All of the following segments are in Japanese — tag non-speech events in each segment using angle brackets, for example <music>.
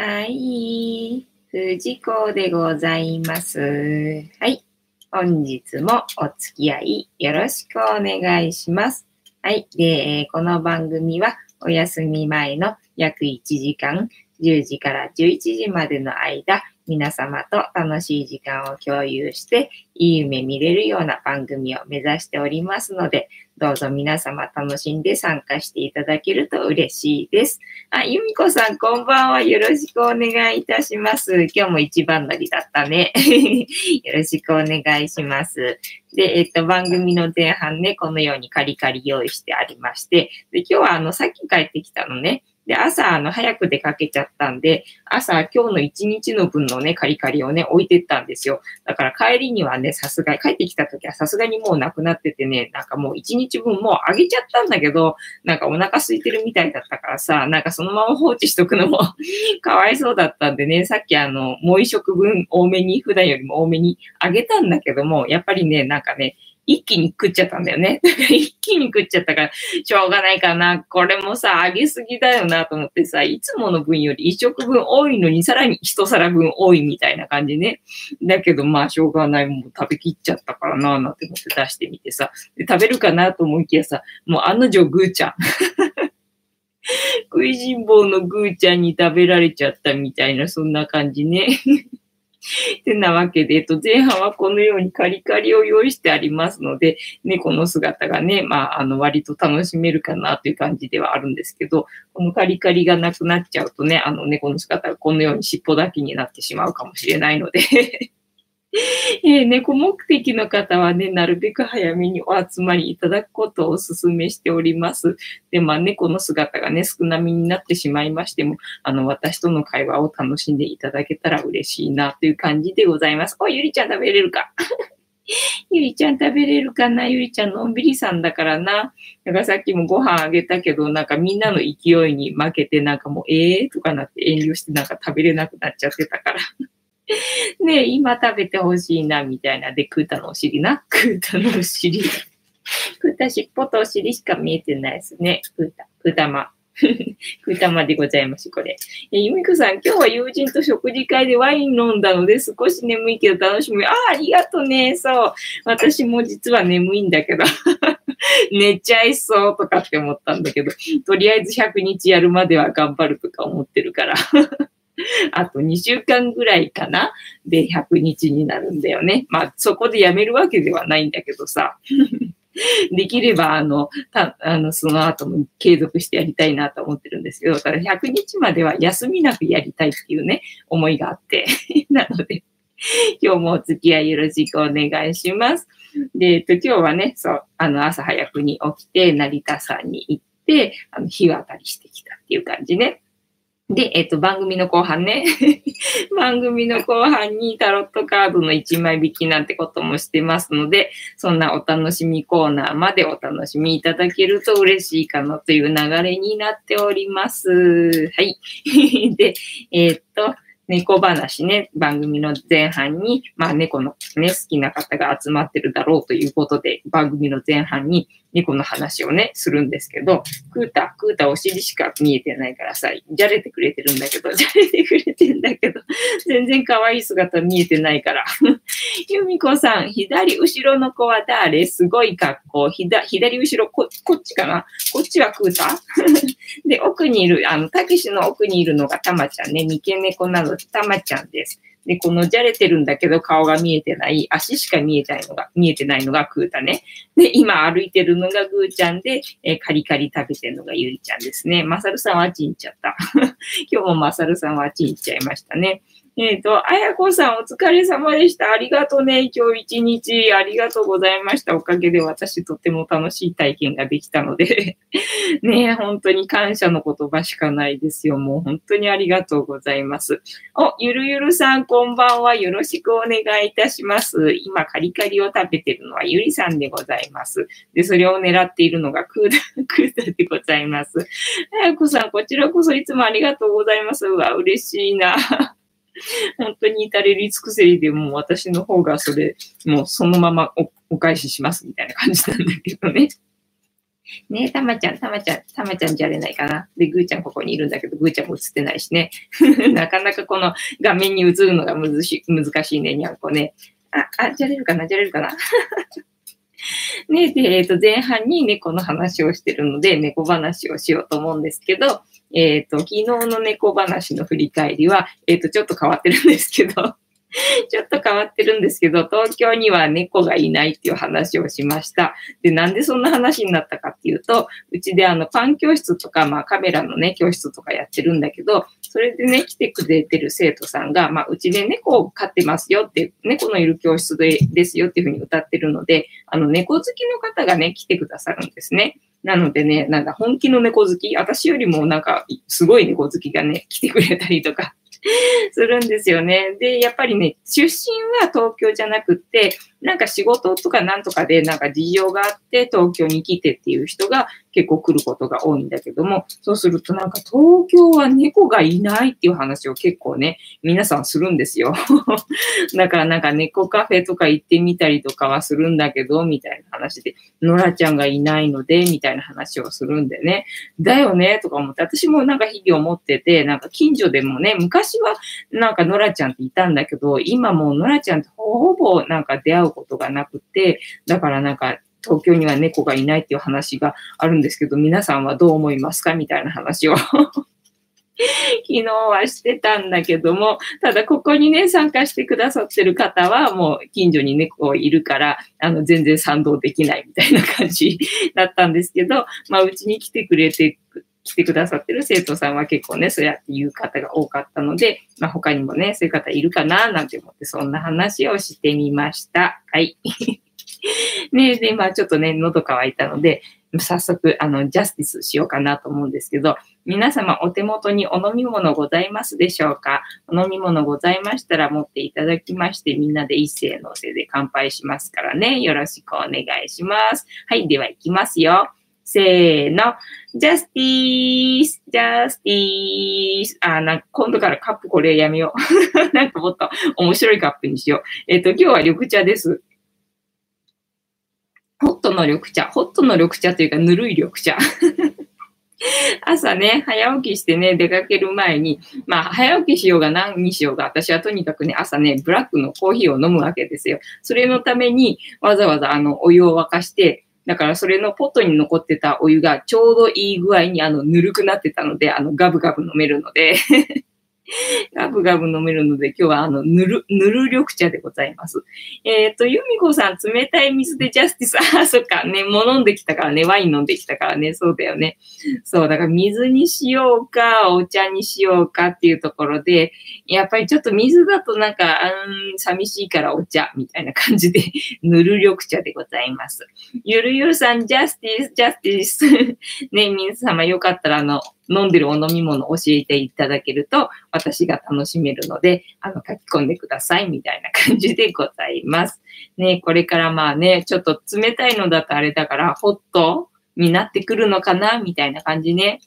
はい。藤子でございます。はい。本日もお付き合いよろしくお願いします。はい。で、この番組はお休み前の約1時間、10時から11時までの間、皆様と楽しい時間を共有して、いい夢見れるような番組を目指しておりますので、どうぞ皆様楽しんで参加していただけると嬉しいです。あ、ゆみこさん、こんばんは。よろしくお願いいたします。今日も一番乗りだったね。<laughs> よろしくお願いします。で、えっと、番組の前半ね、このようにカリカリ用意してありまして、で、今日はあの、さっき帰ってきたのね、で、朝、あの、早く出かけちゃったんで、朝、今日の一日の分のね、カリカリをね、置いてったんですよ。だから帰りにはね、さすがに、帰ってきた時はさすがにもうなくなっててね、なんかもう一日分もうあげちゃったんだけど、なんかお腹空いてるみたいだったからさ、なんかそのまま放置しとくのも <laughs> かわいそうだったんでね、さっきあの、もう一食分多めに、普段よりも多めにあげたんだけども、やっぱりね、なんかね、一気に食っちゃったんだよね。<laughs> 一気に食っちゃったから、しょうがないかな。これもさ、あげすぎだよなと思ってさ、いつもの分より一食分多いのに、さらに一皿分多いみたいな感じね。だけど、まあ、しょうがない。もう食べきっちゃったからな、なんて思って出してみてさ。で食べるかなと思いきやさ、もう案の定ぐーちゃん。<laughs> 食いしん坊のぐーちゃんに食べられちゃったみたいな、そんな感じね。<laughs> <laughs> てなわけで、えっと、前半はこのようにカリカリを用意してありますので、猫の姿がね、まあ、あの、割と楽しめるかなという感じではあるんですけど、このカリカリがなくなっちゃうとね、あの、猫の姿がこのように尻尾だけになってしまうかもしれないので。<laughs> えー、猫目的の方はね、なるべく早めにお集まりいただくことをお勧めしております。で、まあ、猫の姿がね、少なめになってしまいましても、あの、私との会話を楽しんでいただけたら嬉しいなという感じでございます。お、ゆりちゃん食べれるか？<laughs> ゆりちゃん食べれるかな？ゆりちゃんのんびりさんだからな。だかさっきもご飯あげたけど、なんかみんなの勢いに負けて、なんかもう、ええー、とかなって遠慮してなんか食べれなくなっちゃってたから <laughs> ね今食べてほしいな、みたいな。で、クータのお尻な。クータのお尻。クータ尻尾とお尻しか見えてないですね。クータ、クータマ。クータマでございます、これ。え、ゆみこさん、今日は友人と食事会でワイン飲んだので少し眠いけど楽しみ。ああ、ありがとうね。そう。私も実は眠いんだけど。<laughs> 寝ちゃいそうとかって思ったんだけど、とりあえず100日やるまでは頑張るとか思ってるから。<laughs> <laughs> あと2週間ぐらいかなで100日になるんだよね。まあそこでやめるわけではないんだけどさ。<laughs> できれば、あの、た、あの、その後も継続してやりたいなと思ってるんですけど、だから100日までは休みなくやりたいっていうね、思いがあって。<laughs> なので、今日もお付き合いよろしくお願いします。で、えっと、今日はね、そう、あの、朝早くに起きて、成田山に行って、あの、日渡りしてきたっていう感じね。で、えっと、番組の後半ね。<laughs> 番組の後半にタロットカードの1枚引きなんてこともしてますので、そんなお楽しみコーナーまでお楽しみいただけると嬉しいかなという流れになっております。はい。<laughs> で、えっと、猫話ね、番組の前半に、まあ猫のね、好きな方が集まってるだろうということで、番組の前半に猫の話をね、するんですけど、クータ、クータお尻しか見えてないからさ、じゃれてくれてるんだけど、じゃれてくれてんだけど、全然可愛い姿見えてないから。<laughs> 由美子さん、左後ろの子は誰？すごい格好。左後ろこ、こっちかな？こっちはクータ <laughs> で、奥にいる、あの、たけしの奥にいるのがたまちゃんね、三毛猫なのでたまちゃんです。で、このじゃれてるんだけど顔が見えてない、足しか見えないのが、見えてないのがクータね。で、今歩いてるのがグーちゃんで、えー、カリカリ食べてるのがユリちゃんですね。マサルさんはあっちに行っちゃった。<laughs> 今日もマサルさんはあっちに行っちゃいましたね。えっ、ー、と、あやこさんお疲れ様でした。ありがとうね。今日一日ありがとうございました。おかげで私とても楽しい体験ができたので <laughs> ね本当に感謝の言葉しかないですよ。もう本当にありがとうございます。お、ゆるゆるさんこんばんは。よろしくお願いいたします。今カリカリを食べてるのはゆりさんでございます。で、それを狙っているのがクーダ、クーダでございます。あやこさん、こちらこそいつもありがとうございます。うわ、嬉しいな。<laughs> 本当に至れり尽くせりでもう私の方がそれ、もうそのままおお返ししますみたいな感じなんだけどね。<laughs> ねえ、たまちゃん、たまちゃん、たまちゃんじゃれないかな。で、ぐーちゃんここにいるんだけど、ぐーちゃんも映ってないしね。<laughs> なかなかこの画面に映るのが難しい難しいね、にゃんこね。あ、あ、じゃれるかな、じゃれるかな。ねで、えっ、ー、と、前半に猫の話をしてるので、猫話をしようと思うんですけど、えっ、ー、と、昨日の猫話の振り返りは、えっ、ー、と、ちょっと変わってるんですけど、<laughs> ちょっと変わってるんですけど、東京には猫がいないっていう話をしました。で、なんでそんな話になったかっていうと、うちであのパン教室とか、まあカメラのね、教室とかやってるんだけど、それでね、来てくれてる生徒さんが、まあうちで猫を飼ってますよって、猫のいる教室でですよっていうふうに歌ってるので、あの猫好きの方がね、来てくださるんですね。なのでね、なんか本気の猫好き、私よりもなんかすごい猫好きがね、来てくれたりとか <laughs> するんですよね。で、やっぱりね、出身は東京じゃなくって、なんか仕事とかなんとかでなんか事情があって東京に来てっていう人が結構来ることが多いんだけども、そうするとなんか東京は猫がいないっていう話を結構ね、皆さんするんですよ。<laughs> だからなんか猫カフェとか行ってみたりとかはするんだけど、みたいな話で、ノラちゃんがいないので、みたいな話をするんでね。だよね、とか思って、私もなんか日々思ってて、なんか近所でもね、昔はなんかノラちゃんっていたんだけど、今もうノラちゃんってほぼなんか出会うことがなくて、だからなんか東京には猫がいないっていう話があるんですけど、皆さんはどう思いますかみたいな話を <laughs> 昨日はしてたんだけども、ただここにね、参加してくださってる方はもう近所に猫いるから、あの、全然賛同できないみたいな感じだったんですけど、まあ、うちに来てくれて、来てくださってる生徒さんは結構ね、そうやって言う方が多かったので、まあ、他にもね、そういう方いるかな、なんて思って、そんな話をしてみました。はい。<laughs> ねで、まあちょっとね、喉乾いたので、早速、あの、ジャスティスしようかなと思うんですけど、皆様お手元にお飲み物ございますでしょうか？お飲み物ございましたら持っていただきまして、みんなで一斉のせいで乾杯しますからね。よろしくお願いします。はい、では行きますよ。せーの。ジャスティース、ジャスティース。あ、なんか今度からカップこれやめよう。<laughs> なんかもっと面白いカップにしよう。えっ、ー、と、今日は緑茶です。ホットの緑茶。ホットの緑茶というか、ぬるい緑茶。<laughs> 朝ね、早起きしてね、出かける前に、まあ、早起きしようが何にしようが、私はとにかくね、朝ね、ブラックのコーヒーを飲むわけですよ。それのために、わざわざあの、お湯を沸かして、だからそれのポットに残ってたお湯がちょうどいい具合にあの、ぬるくなってたので、あの、ガブガブ飲めるので。<laughs> ガブガブ飲めるので、今日はあの、ぬる、ぬる緑茶でございます。えっ、ー、と、由美子さん、冷たい水でジャスティス。<laughs> あ、そっか、ね、もう飲んできたからね、ワイン飲んできたからね、そうだよね。そう、だから水にしようか、お茶にしようかっていうところで、やっぱりちょっと水だとなんか、うん、寂しいからお茶、みたいな感じで、<laughs> ぬる緑茶でございます。ゆるゆるさん、ジャスティス、ジャスティス。ね、皆様よかったらあの、飲んでるお飲み物を教えていただけると、私が楽しめるので、あの、書き込んでください、みたいな感じでございます。ね、これからまあね、ちょっと冷たいのだとあれだから、ホットになってくるのかな、みたいな感じね。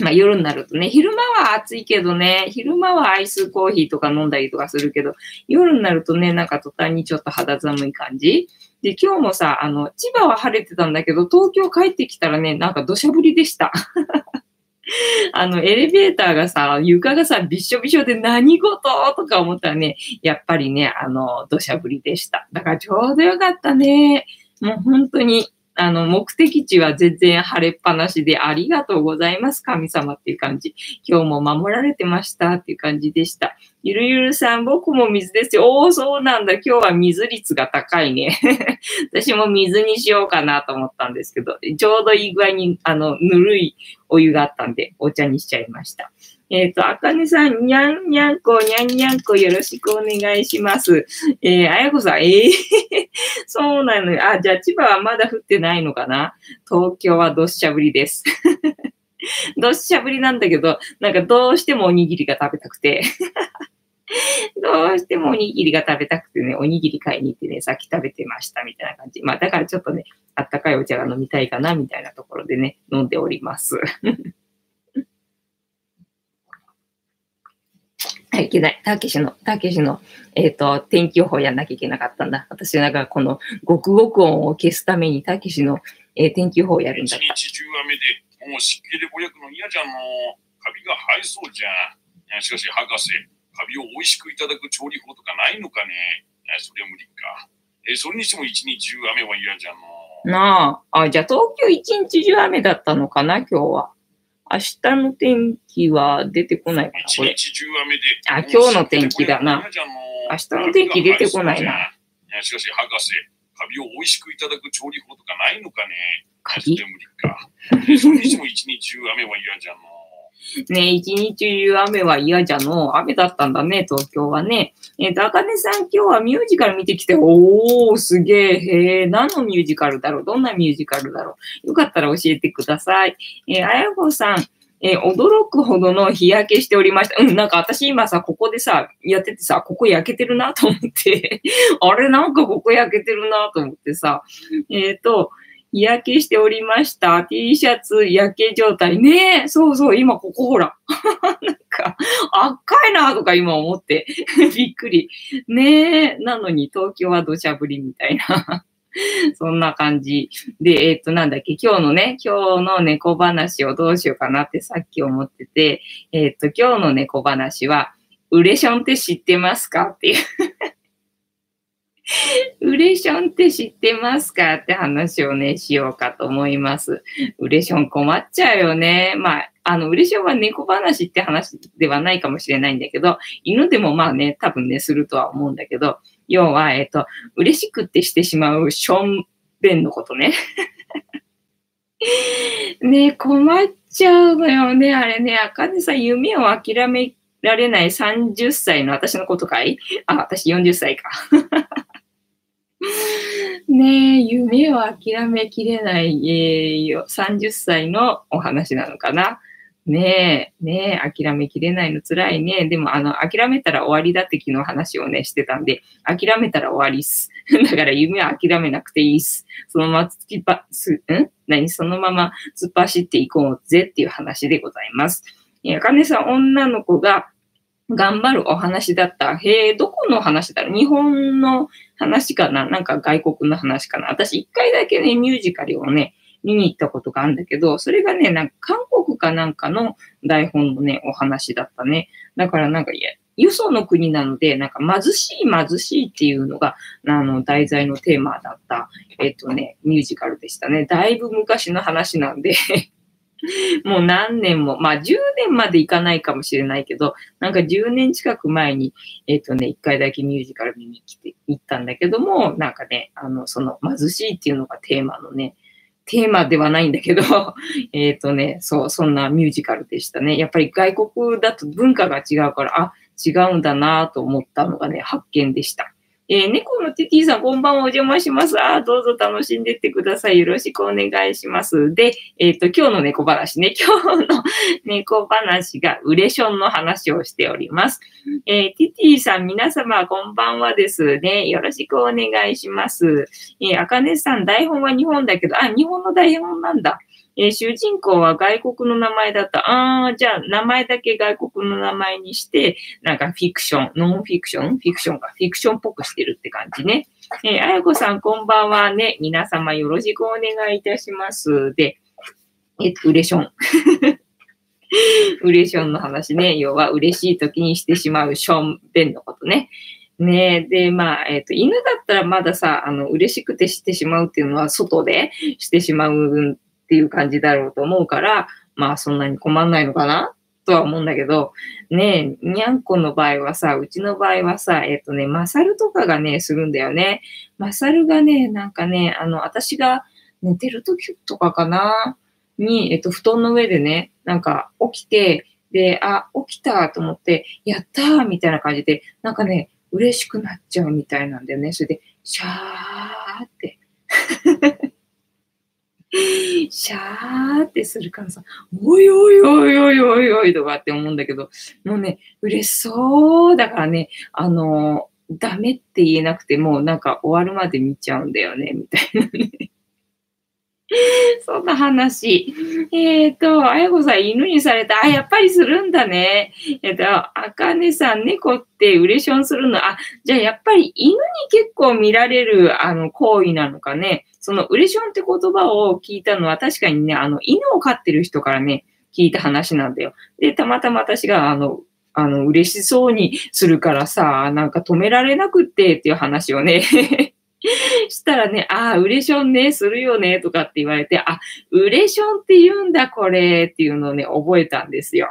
まあ夜になるとね、昼間は暑いけどね、昼間はアイスコーヒーとか飲んだりとかするけど、夜になるとね、なんか途端にちょっと肌寒い感じ。で、今日もさ、あの、千葉は晴れてたんだけど、東京帰ってきたらね、なんか土砂降りでした。<laughs> あの、エレベーターがさ、床がさ、びしょびしょで何事？とか思ったらね、やっぱりね、あの、土砂降りでした。だからちょうどよかったね。もう本当に、あの、目的地は全然晴れっぱなしでありがとうございます、神様っていう感じ。今日も守られてましたっていう感じでした。ゆるゆるさん、僕も水ですよ。おー、そうなんだ。今日は水率が高いね。私も水にしようかなと思ったんですけど、ちょうどいい具合に、あの、ぬるいお湯があったんで、お茶にしちゃいました。えっ、ー、と、あかねさん、にゃんにゃんこ、にゃんにゃんこ、よろしくお願いします。えー、あやこさん、えー、<laughs> そうなのよ。あ、じゃあ千葉はまだ降ってないのかな？東京はどっしゃぶりです。<laughs> どっしゃぶりなんだけど、なんかどうしてもおにぎりが食べたくて。<laughs> どうしてもおにぎりが食べたくてね、おにぎり買いに行ってね、さっき食べてましたみたいな感じ。まあだからちょっとね、あったかいお茶が飲みたいかなみたいなところでね、飲んでおります。い、いけない。たけしの、たけしの、えっ、ー、と、天気予報やんなきゃいけなかったんだ。私なんかこの、ごくごく音を消すために、たけしのえー天気予報をやるんだっ一日中雨で、もう湿気でぼやくの嫌じゃの。カビが生えそうじゃ。いやしかし、博士、カビを美味しくいただく調理法とかないのかね？いやそれは無理か。えーそれにしても一日中雨は嫌じゃの。た。なあ。あ、じゃあ東京一日中雨だったのかな、今日は。明日の天気は出てこないかな、一これ。あ今日の天気だな明日の天気出てこないな。いやしかし、博士、カビを美味しくいただく調理法とかないのかね。カビ？それは無理か。えーそれにしても一日中雨は嫌じゃの。ね一日中雨は嫌じゃの。雨だったんだね、東京はね。えっ、と、あかねさん今日はミュージカル見てきて、おー、すげえ、へえ、何のミュージカルだろう？どんなミュージカルだろう？よかったら教えてください。えー、あやこさん、えー驚くほどの日焼けしておりました。うん、なんか私今さ、ここでさ、やっててさ、ここ焼けてるなと思って、<laughs> あれなんかここ焼けてるなと思ってさ、えっ、と、日焼けしておりました。T シャツ焼け状態。ねえ、そうそう、今ここほら。<laughs> なんか、赤いなとか今思って、<laughs> びっくり。ねえ、なのに東京は土砂降りみたいな。<laughs> そんな感じ。で、えっ、と、なんだっけ、今日のね、今日の猫話をどうしようかなってさっき思ってて、えっ、と、今日の猫話は、ウレションって知ってますかっていう。<laughs> ウレションって知ってますかって話をね、しようかと思います。ウレション困っちゃうよね。まあ、あの、ウレションは猫話って話ではないかもしれないんだけど、犬でもまあね、多分ね、するとは思うんだけど、要は、えっ、と、嬉しくってしてしまうションベンのことね。<laughs> ね困っちゃうのよね、あれね。あかねさん、夢を諦められない30歳の私のことかい？あ、私40歳か。ねえ、夢を諦めきれない、えー30歳のお話なのかな。ねえ、ねえ、諦めきれないの辛いね。でも、あの、諦めたら終わりだって昨日話をね、してたんで、諦めたら終わりっす。<laughs> だから夢は諦めなくていいっす。そのまま突きぱ、す、ん？何？そのまま突っ走っていこうぜっていう話でございます。えー、かねさん、女の子が頑張るお話だった。へえ、どこの話だろう？日本の話かな？なんか外国の話かな？私一回だけね、ミュージカルをね、見に行ったことがあるんだけど、それがね、なんか韓国かなんかの台本のね、お話だったね。だからなんか、いや、よその国なので、なんか貧しい貧しいっていうのが、あの、題材のテーマだった、えっとね、ミュージカルでしたね。だいぶ昔の話なんで <laughs> もう何年も、まあ10年までいかないかもしれないけど、なんか10年近く前に、えっ、とね、一回だけミュージカル見に来て、行ったんだけども、なんかね、あの、その貧しいっていうのがテーマのね、テーマではないんだけど、<laughs> えっとね、そう、そんなミュージカルでしたね。やっぱり外国だと文化が違うから、あ、違うんだなと思ったのがね、発見でした。えー猫のティティさん、こんばんは、お邪魔します。あーどうぞ楽しんでってください。よろしくお願いします。で、えっ、と、今日の猫話ね、<laughs> 今日の猫話がウレションの話をしております。えーティティさん、皆様、こんばんはですね。よろしくお願いします。えー、あかねさん、台本は日本だけど、あ、日本の台本なんだ。えー主人公は外国の名前だった。ああ、じゃあ、名前だけ外国の名前にして、なんかフィクション、ノンフィクション？フィクションか、フィクションっぽくしてるって感じね。えーあやこさん、こんばんはね。皆様よろしくお願いいたします。で、えっと、ウレション。ウレションの話ね。要は、嬉しい時にしてしまうションベンのことね。ねで、まあ、えっ、と、犬だったらまださ、あの、嬉しくてしてしまうっていうのは、外でしてしまうっていう感じだろうと思うから、まあ、そんなに困んないのかな？とは思うんだけど、ねえ、にゃんこの場合はさ、うちの場合はさ、えっ、とね、マサルとかがね、するんだよね。マサルがね、なんかね、あの、私が寝てる時とかかな、に、えっ、と、布団の上でね、なんか起きて、で、あ、起きたと思って、やったーみたいな感じで、なんかね、嬉しくなっちゃうみたいなんだよね。それで、シャーって。シャーってするからさ、おいおいおいおいおいおいとかって思うんだけど、もうね、嬉しそうだからね、あのダメって言えなくても、なんか終わるまで見ちゃうんだよね、みたいなね。<laughs> そんな話。えっ、ー、と、あやこさん、犬にされた。あ、やっぱりするんだね。えっ、ー、と、あかねさん、猫ってウレションするの。あ、じゃあやっぱり犬に結構見られる、あの、行為なのかね。そのウレションって言葉を聞いたのは確かにね、あの、犬を飼ってる人からね、聞いた話なんだよ。で、たまたま私が、あの、あの、嬉しそうにするからさ、なんか止められなくってっていう話をね <laughs> したらね、ああ、ウレションね、するよね、とかって言われて、あ、ウレションって言うんだ、これ、っていうのをね、覚えたんですよ。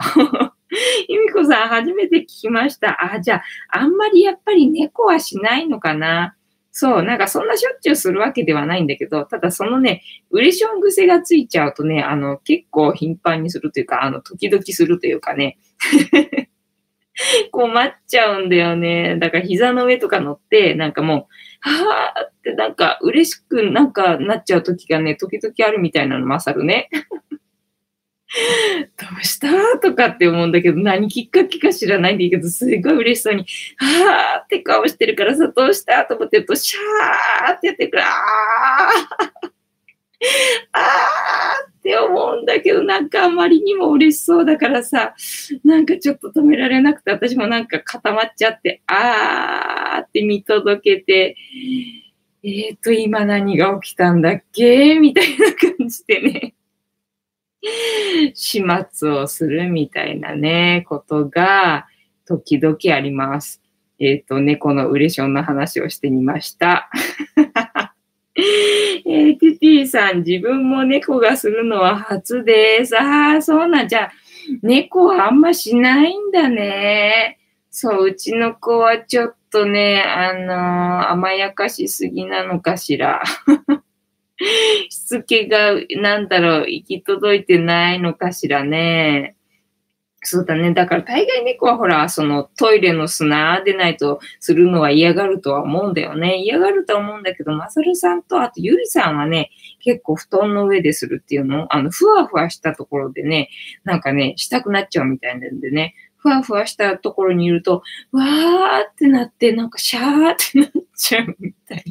ゆみこさん、初めて聞きました。あ、じゃあ、あんまりやっぱり猫はしないのかな？そう、なんかそんなしょっちゅうするわけではないんだけど、ただそのね、ウレション癖がついちゃうとね、あの、結構頻繁にするというか、あの、時々するというかね。<laughs> 困っちゃうんだよね。だから膝の上とか乗って、なんかもう、はーってなんか嬉しくなんかなっちゃう時がね、時々あるみたいなの、まさるね。<laughs> どうした？とかって思うんだけど、何きっかけか知らないんだけど、すっごい嬉しそうに、はーって顔してるからさ、どうした？と思ってると、シャーってやってくる、あーあーって思うんだけど、なんかあまりにも嬉しそうだからさ、なんかちょっと止められなくて、私もなんか固まっちゃって、あーって見届けて、えーと、今何が起きたんだっけ？みたいな感じでね、始末をするみたいなね、ことが時々あります。えっ、ー、と、猫のウレションの話をしてみました。<laughs> えー、ティティさん、自分も猫がするのは初です。ああ、そうなんじゃ。猫はあんましないんだね。そう、うちの子はちょっとね、あのー、甘やかしすぎなのかしら。<laughs> しつけが、なんだろう、行き届いてないのかしらね。そうだね。だから大概猫はほら、そのトイレの砂でないとするのは嫌がるとは思うんだよね。嫌がるとは思うんだけど、まさるさんと、あとゆりさんはね、結構布団の上でするっていうの？あの、ふわふわしたところでね、なんかね、したくなっちゃうみたいなんでね、ふわふわしたところにいると、わーってなって、なんかシャーってなっちゃうみたい。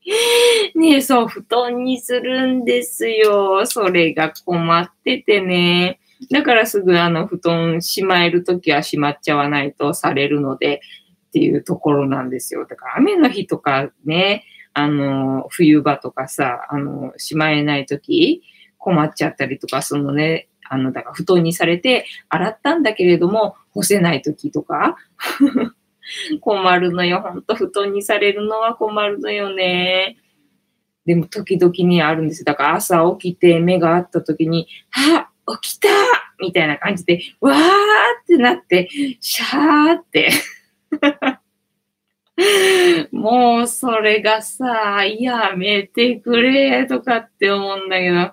<laughs> ねえ、そう、布団にするんですよ。それが困っててね。だからすぐあの布団しまえるときはしまっちゃわないとされるのでっていうところなんですよ。だから雨の日とかね、あの、冬場とかさ、あの、しまえないとき困っちゃったりとか、そのね、あの、だから布団にされて洗ったんだけれども干せないときとか <laughs> 困るのよ。ほんと布団にされるのは困るのよね。でも時々にあるんですだから朝起きて目があった時に、はっ起きた！みたいな感じで、わーってなって、シャーって。<laughs> もうそれがさ、やめてくれとかって思うんだけど、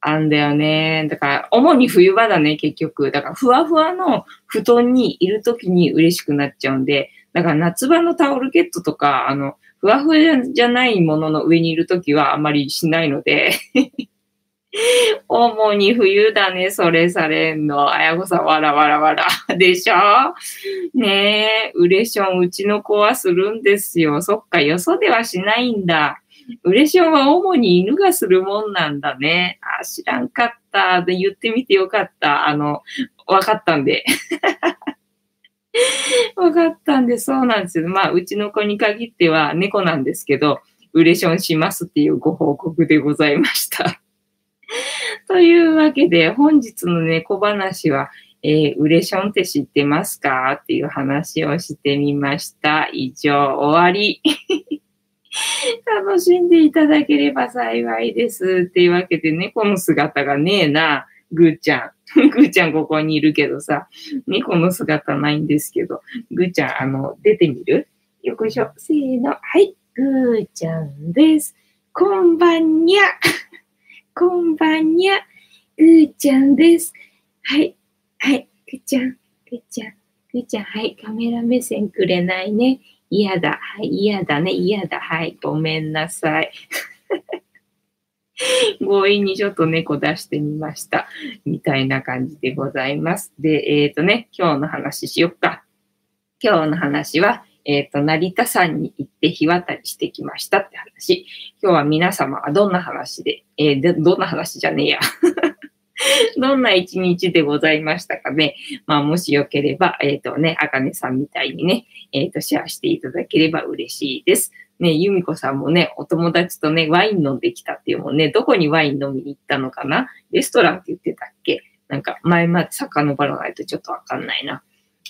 あんだよね。だから、主に冬場だね、結局。だから、ふわふわの布団にいるときに嬉しくなっちゃうんで、だから夏場のタオルケットとか、あの、ふわふわじゃないものの上にいるときはあまりしないので。<laughs> 主に冬だね、それされんの。あやこさん、わらわらわら。<laughs> でしょ？ねえ、ウレション、うちの子はするんですよ。そっか、よそではしないんだ。ウレションは主に犬がするもんなんだね。あ、知らんかった。で言ってみてよかった。あの、わかったんで。<laughs> わかったんで、そうなんですよ。まあ、うちの子に限っては猫なんですけど、ウレションしますってい。うご報告でござい。ました。<laughs> というわけで、本日の猫話は、えー、ウレションって知ってますかっていう話をしてみました。以上、終わり。<laughs> 楽しんでいただければ幸いです。っていうわけで、猫の姿がねえな、ぐーちゃん。<laughs> ぐーちゃんここにいるけどさ、猫の姿ないんですけど、ぐーちゃん、あの、出てみる？よいしょ。せーの。はい、ぐーちゃんです。こんばんにゃ。こんばんにゃ。ぐーちゃんです。はい。はい。ぐーちゃん。ぐーちゃん。ぐーちゃん。はい。カメラ目線くれないね。嫌だ。はい。嫌だね。嫌だ。はい。ごめんなさい。<laughs> 強引にちょっと猫出してみました。みたいな感じでございます。で、えっ、ー、とね、今日の話しよっか。今日の話は、えっ、と、成田山に行って日渡りしてきましたって話。今日は皆様はどんな話で、えーどんな話じゃねえや。<laughs> どんな一日でございましたかね。まあ、もしよければ、えっ、とね、あかねさんみたいにね、えっ、と、シェアしていただければ嬉しいです。ね、ゆみこさんもね、お友達とね、ワイン飲んできたっていうもんね、どこにワイン飲みに行ったのかな？レストランって言ってたっけ？なんか、前まで遡らないとちょっとわかんないな。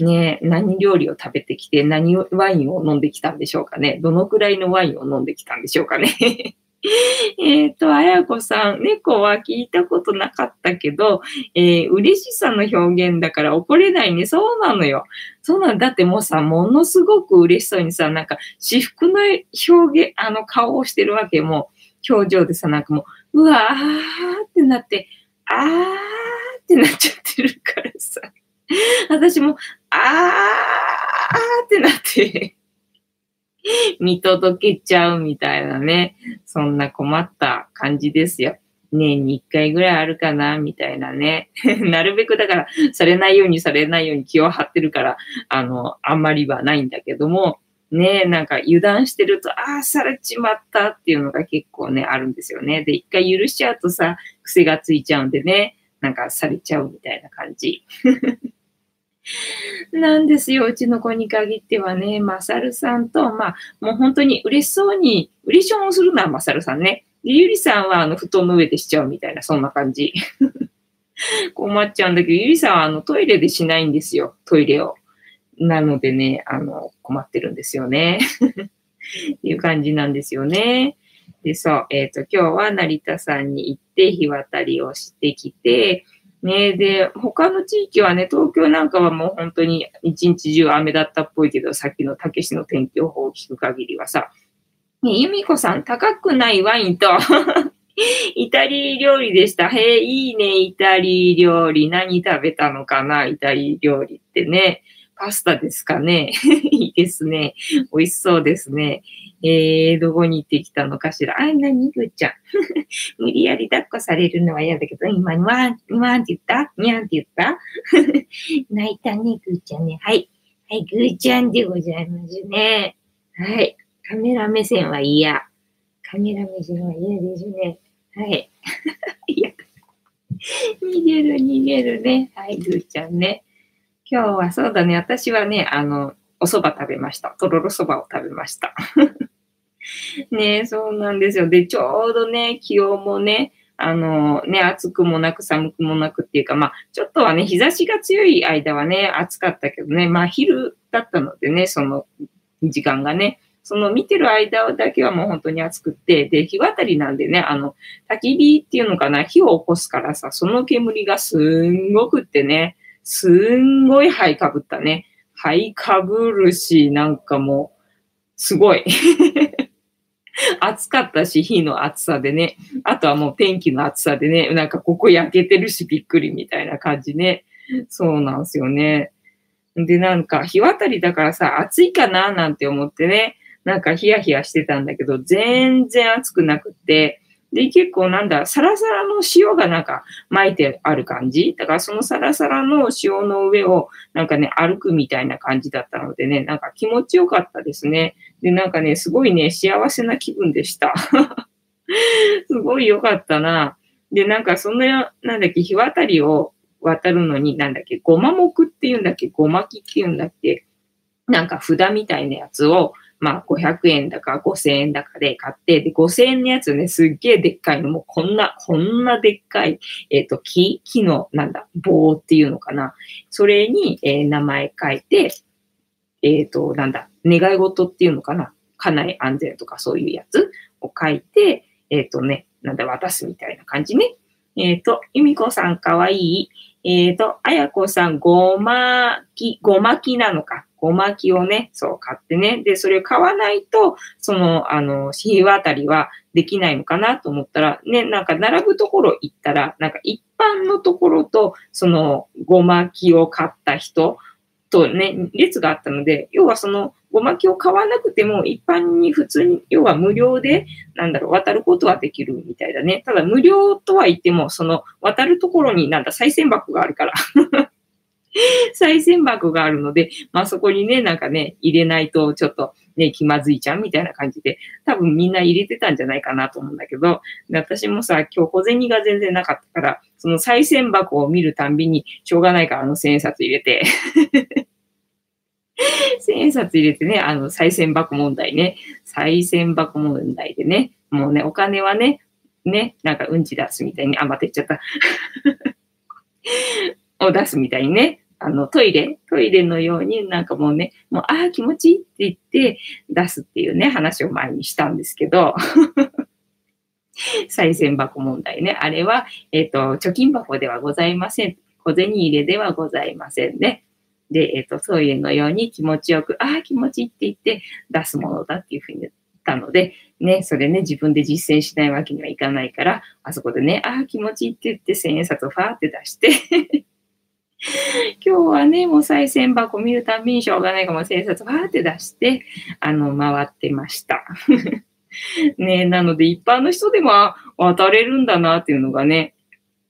ね何料理を食べてきて、何ワインを飲んできたんでしょうかね。どのくらいのワインを飲んできたんでしょうかね。<laughs> えっと、あやこさん、猫は聞いたことなかったけど、えー、嬉しさの表現だから怒れないね。そうなのよ。そうなんだってもうさ、ものすごく嬉しそうにさ、なんか、私服の表現、あの顔をしてるわけも、表情でさ、なんかもう、うわーってなって、あーってなっちゃってるからさ。私も、あーってなって見届けちゃうみたいなね。そんな困った感じですよ。年に一回ぐらいあるかな、みたいなね。<laughs> なるべくだから、されないようにされないように気を張ってるから、あの、あんまりはないんだけども、ねなんか油断してると、ああ、されちまったっていうのが結構ね、あるんですよね。で、一回許しちゃうとさ、癖がついちゃうんでね、なんかされちゃうみたいな感じ。<laughs> <laughs> なんですよ、うちの子に限ってはね、まさるさんと、まあ、もう本当に嬉しそうに、嬉しそうをするのはまさるさんね。で、ゆりさんはあの布団の上でしちゃうみたいな、そんな感じ。<laughs> 困っちゃうんだけど、ゆりさんはあのトイレでしないんですよ、トイレを。なのでね、あの、困ってるんですよね。<laughs> っていう感じなんですよね。で、そう、えっ、ー、と、今日は成田山に行って日渡りをしてきて、ねで、他の地域はね、東京なんかはもう本当に一日中雨だったっぽいけど、さっきのたけしの天気予報を聞く限りはさ、ね、由美子さん、高くないワインと <laughs> イタリー料理でした。へえ、いいね、イタリー料理。何食べたのかな、イタリー料理ってね。パスタですかね。<laughs> いいですね。美味しそうですね。えー、どこに行ってきたのかしら。あ、なに、ぐーちゃん。<laughs> 無理やり抱っこされるのは嫌だけど、今、にわん、にわんって言った？にゃんって言った？<laughs> 泣いたね、ぐーちゃんね。はい。はい、ぐーちゃんでございますね。はい。カメラ目線は嫌。カメラ目線は嫌ですね。はい。いや、逃げる、逃げるね。はい、ぐーちゃんね。今日はそうだね。私はね、あの、お蕎麦食べました。とろろ蕎麦を食べました。<laughs> ねそうなんですよ。で、ちょうどね、気温もね、あのね、暑くもなく寒くもなくっていうか、まあ、ちょっとはね、日差しが強い間はね、暑かったけどね、まあ、昼だったのでね、その時間がね、その見てる間だけはもう本当に暑くって、で、日渡りなんでね、あの、焚き火っていうのかな、火を起こすからさ、その煙がすんごくってね、すんごい灰かぶったね。灰かぶるし、なんかもう、すごい。<laughs> 暑かったし、火の暑さでね。あとはもう天気の暑さでね、なんかここ焼けてるしびっくりみたいな感じね。そうなんですよね。で、なんか日渡りだからさ、暑いかななんて思ってね、なんかヒヤヒヤしてたんだけど、全然暑くなくって、で、結構なんだ、サラサラの塩がなんか巻いてある感じ？だからそのサラサラの塩の上をなんかね、歩くみたいな感じだったのでね、なんか気持ちよかったですね。で、なんかね、すごいね、幸せな気分でした。<laughs> すごい良かったな。で、なんかその、ななんだっけ、日渡りを渡るのに、なんだっけ、ごま目っていうんだっけ、ごまきっていうんだっけ、なんか札みたいなやつを、まあ、500円だか5000円だかで買って、で、5000円のやつね、すっげえでっかいの、もうこんな、こんなでっかい、えっ、ー、と、木、木の、なんだ、棒っていうのかな。それに、えー、名前書いて、えっ、ー、と、なんだ、願い事っていうのかな。家内安全とかそういうやつを書いて、えっ、とね、なんだ、渡すみたいな感じね。えっ、と、由美子さんかわいい。えっ、と、あやこさん、ごまき、ごまきなのか。ごまきをね、そう買ってね。で、それを買わないと、その、あの、日渡りはできないのかなと思ったら、ね、なんか並ぶところ行ったら、なんか一般のところと、その、ごまきを買った人とね、列があったので、要はその、ごまきを買わなくても、一般に普通に、要は無料で、なんだろう、渡ることはできるみたいだね。ただ、無料とは言っても、その、渡るところになんだ、再銭箱があるから <laughs> 再銭箱があるので、まあそこにね、なんかね、入れないとちょっとね、気まずいじゃんみたいな感じで、多分みんな入れてたんじゃないかなと思うんだけど、で私もさ、今日小銭が全然なかったから、その再銭箱を見るたんびに、しょうがないからあの千円札入れて <laughs> 千円札入れてね、あの、再銭箱問題ね、再銭箱問題でね、もうね、お金はね、ね、なんかうんち出すみたいに、あ、また言っちゃった。<laughs> を出すみたいにね、あの、トイレ、トイレのようになんかもうね、もう、ああ、気持ちいいって言って出すっていうね、話を前にしたんですけど、<laughs> 再銭箱問題ね。あれは、えっ、ー、と、貯金箱ではございません。小銭入れではございませんね。で、えっ、ー、と、トイレのように気持ちよく、ああ、気持ちいいって言って出すものだっていうふうに言ったので、ね、それね、自分で実践しないわけにはいかないから、あそこでね、ああ、気持ちいいって言って千円札をファーって出して <laughs> 今日はね、もう再銭箱見るたびにしょうがないか、もう千円札ファーって出して、あの、回ってました。<laughs> ね、なので一般の人でも渡れるんだなっていうのがね、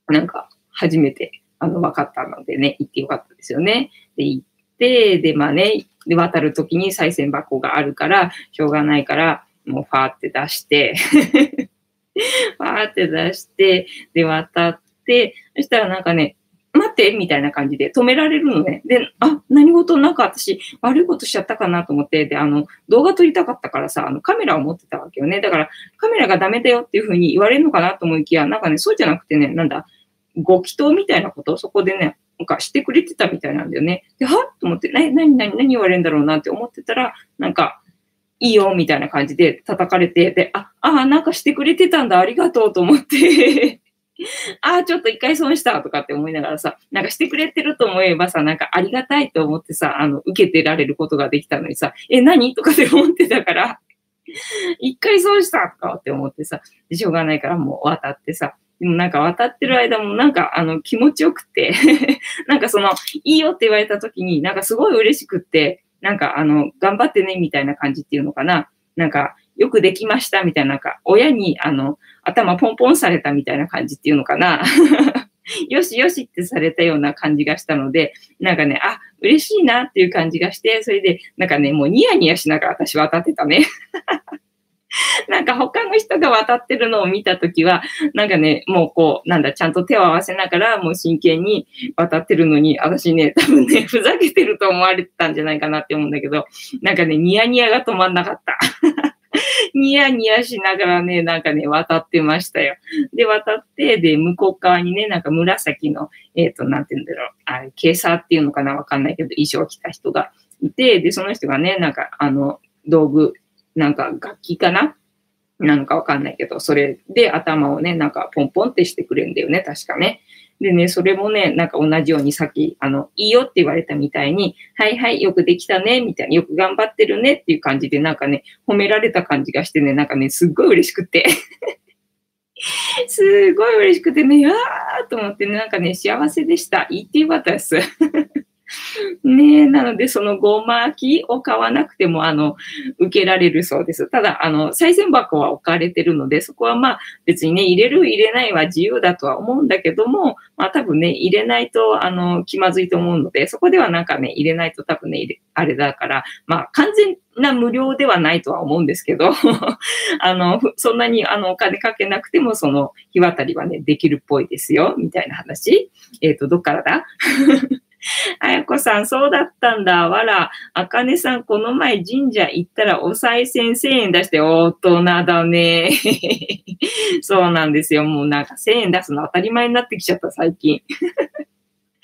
なんか初めてあの分かったのでね、行ってよかったですよね。で、行って、で、まあね、で、渡るときに再銭箱があるから、しょうがないから、もうファーって出して <laughs> ファーって出して、で、渡って、そしたらなんかね、待ってみたいな感じで止められるのね。で、あ、何事なんか私悪いことしちゃったかなと思って、で、あの、動画撮りたかったからさ、あの、カメラを持ってたわけよね。だから、カメラがダメだよっていうふうに言われるのかなと思いきや、なんかね、そうじゃなくてね、なんだ、ご祈祷みたいなことをそこでね、なんかしてくれてたみたいなんだよね。で、はっ？と思って、な、なになに何言われるんだろうなって思ってたら、なんか、いいよみたいな感じで叩かれて、で、あ、あ、なんかしてくれてたんだ、ありがとうと思って <laughs> ああ、ちょっと一回損したとかって思いながらさ、なんかしてくれてると思えばさ、なんかありがたいと思ってさ、あの、受けてられることができたのにさ、え、何とかって思ってたから、<laughs> 一回損したとかって思ってさ、しょうがないからもう渡ってさ、でもなんか渡ってる間もなんかあの気持ちよくて <laughs> なんかその、いいよって言われた時になんかすごい嬉しくって、なんかあの、頑張ってねみたいな感じっていうのかな。なんか、よくできましたみたいな、なんか、親にあの、頭ポンポンされたみたいな感じっていうのかな。<laughs> よしよしってされたような感じがしたので、なんかね、あ、嬉しいなっていう感じがして、それで、なんかね、もうニヤニヤしながら私渡ってたね。<laughs> なんか他の人が渡ってるのを見たときは、なんかね、もうこう、なんだ、ちゃんと手を合わせながら、もう真剣に渡ってるのに、私ね、多分ね、ふざけてると思われてたんじゃないかなって思うんだけど、なんかね、ニヤニヤが止まんなかった。<laughs> <laughs> ニヤニヤしながらね、なんかね、渡ってましたよ。で、渡って、で、向こう側にね、なんか紫の、えっ、ー、と、なんて言うんだろう、あれ、警察っていうのかなわかんないけど、衣装着た人がいて、で、その人がね、なんか、あの、道具、なんか楽器かな？なのかわかんないけど、それで頭をね、なんかポンポンってしてくれるんだよね、確かね。でね、それもね、なんか同じようにさっき、あの、いいよって言われたみたいに、はいはい、よくできたね、みたいに、よく頑張ってるねっていう感じで、なんかね、褒められた感じがしてね、なんかね、すっごい嬉しくて <laughs> すごい嬉しくてね、やーと思ってね、なんかね、幸せでした。言ってよかったです <laughs> ねえ、なので、そのごまきを買わなくても、あの、受けられるそうです。ただ、あの、再銭箱は置かれてるので、そこはまあ、別にね、入れる、入れないは自由だとは思うんだけども、まあ、多分ね、入れないと、あの、気まずいと思うので、そこではなんかね、入れないと多分ね、あれだから、まあ、完全な無料ではないとは思うんですけど、<laughs> あの、そんなにあのお金かけなくても、その日渡りはね、できるっぽいですよ、みたいな話。えっ、ー、と、どっからだ？あやこさん、そうだったんだ。わら。あかねさん、この前神社行ったらお賽銭1000円出して大人だね。<laughs> そうなんですよ。もうなんか1000円出すの当たり前になってきちゃった、最近。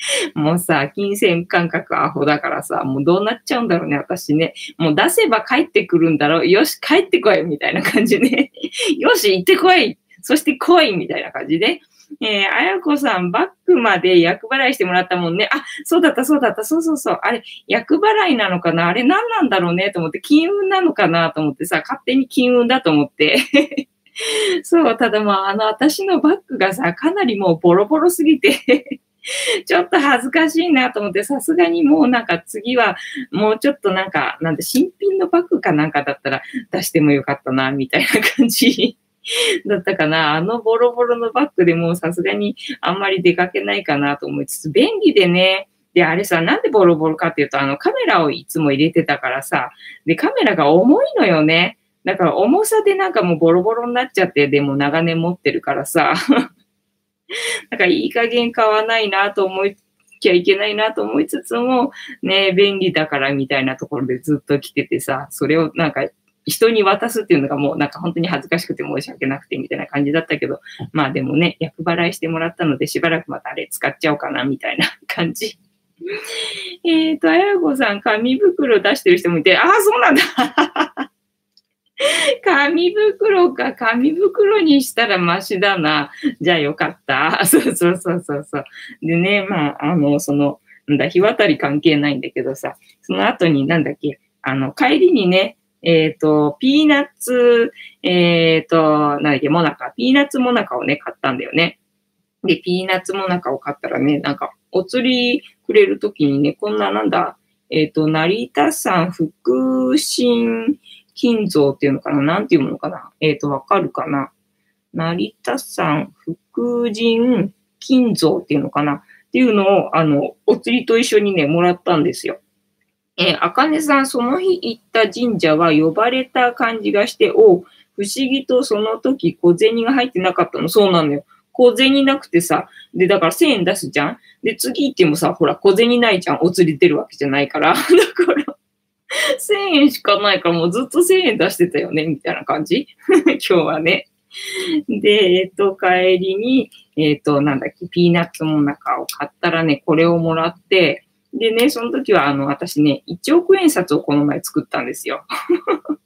<laughs> もうさ、金銭感覚アホだからさ、もうどうなっちゃうんだろうね、私ね。もう出せば帰ってくるんだろう。よし、帰ってこいみたいな感じね。<laughs> よし、行ってこいそして来いみたいな感じで。えー、あやこさん、バックまで役払いしてもらったもんね。あ、そうだった、そうだった、そうそうそう。あれ、役払いなのかな？あれ何なんだろうね？と思って、金運なのかな？と思ってさ、勝手に金運だと思って。<laughs> そう、ただまあ、あの、私のバッグがさ、かなりもうボロボロすぎて <laughs> ちょっと恥ずかしいなと思って、さすがにもうなんか次は、もうちょっとなんか、なんで新品のバッグかなんかだったら出してもよかったな、みたいな感じ <laughs> だったかな。あのボロボロのバッグでもうさすがにあんまり出かけないかなと思いつつ、便利でね、で、あれさ、なんでボロボロかっていうと、あの、カメラをいつも入れてたからさ、で、カメラが重いのよね。だから重さでなんかもうボロボロになっちゃって、でも長年持ってるからさ、<laughs> なんかいい加減買わないなと思いきゃいけないなと思いつつも、ね、便利だからみたいなところでずっと来ててさ、それをなんか人に渡すっていうのがもうなんか本当に恥ずかしくて申し訳なくてみたいな感じだったけど、まあでもね、役払いしてもらったのでしばらくまたあれ使っちゃおうかなみたいな感じ。<laughs> えっと、あやこさん、紙袋出してる人もいて、ああ、そうなんだ <laughs> 紙袋か、紙袋にしたらマシだな。じゃあよかった。<laughs> そうそうそうそうそう。でね、まあ、あの、その、なんだ、日渡り関係ないんだけどさ、その後になんだっけ、あの、帰りにね、えっ、ー、と、ピーナッツ、えっ、ー、と、なんだっけ、モナカ、ピーナッツモナカをね、買ったんだよね。で、ピーナッツモナカを買ったらね、なんか、お釣りくれるときにね、こんな、なんだ、えっ、ー、と、成田山福神金像っていうのかな？なんていうものかな？えっ、と、わかるかな？成田山福神金像っていうのかな？っていうのを、あの、お釣りと一緒にね、もらったんですよ。え、あかねさん、その日行った神社は呼ばれた感じがして、お不思議とその時小銭が入ってなかったの。そうなのよ。小銭なくてさ、で、だから1000円出すじゃんで、次行ってもさ、ほら、小銭ないじゃん。お釣り出るわけじゃないから。<laughs> だから、1000円しかないからもうずっと1000円出してたよね、みたいな感じ <laughs> 今日はね。で、えっ、と、帰りに、えっ、と、なんだっけ、ピーナッツもなかを買ったらね、これをもらって、でね、その時は、あの、私ね、1億円札をこの前作ったんですよ。<laughs>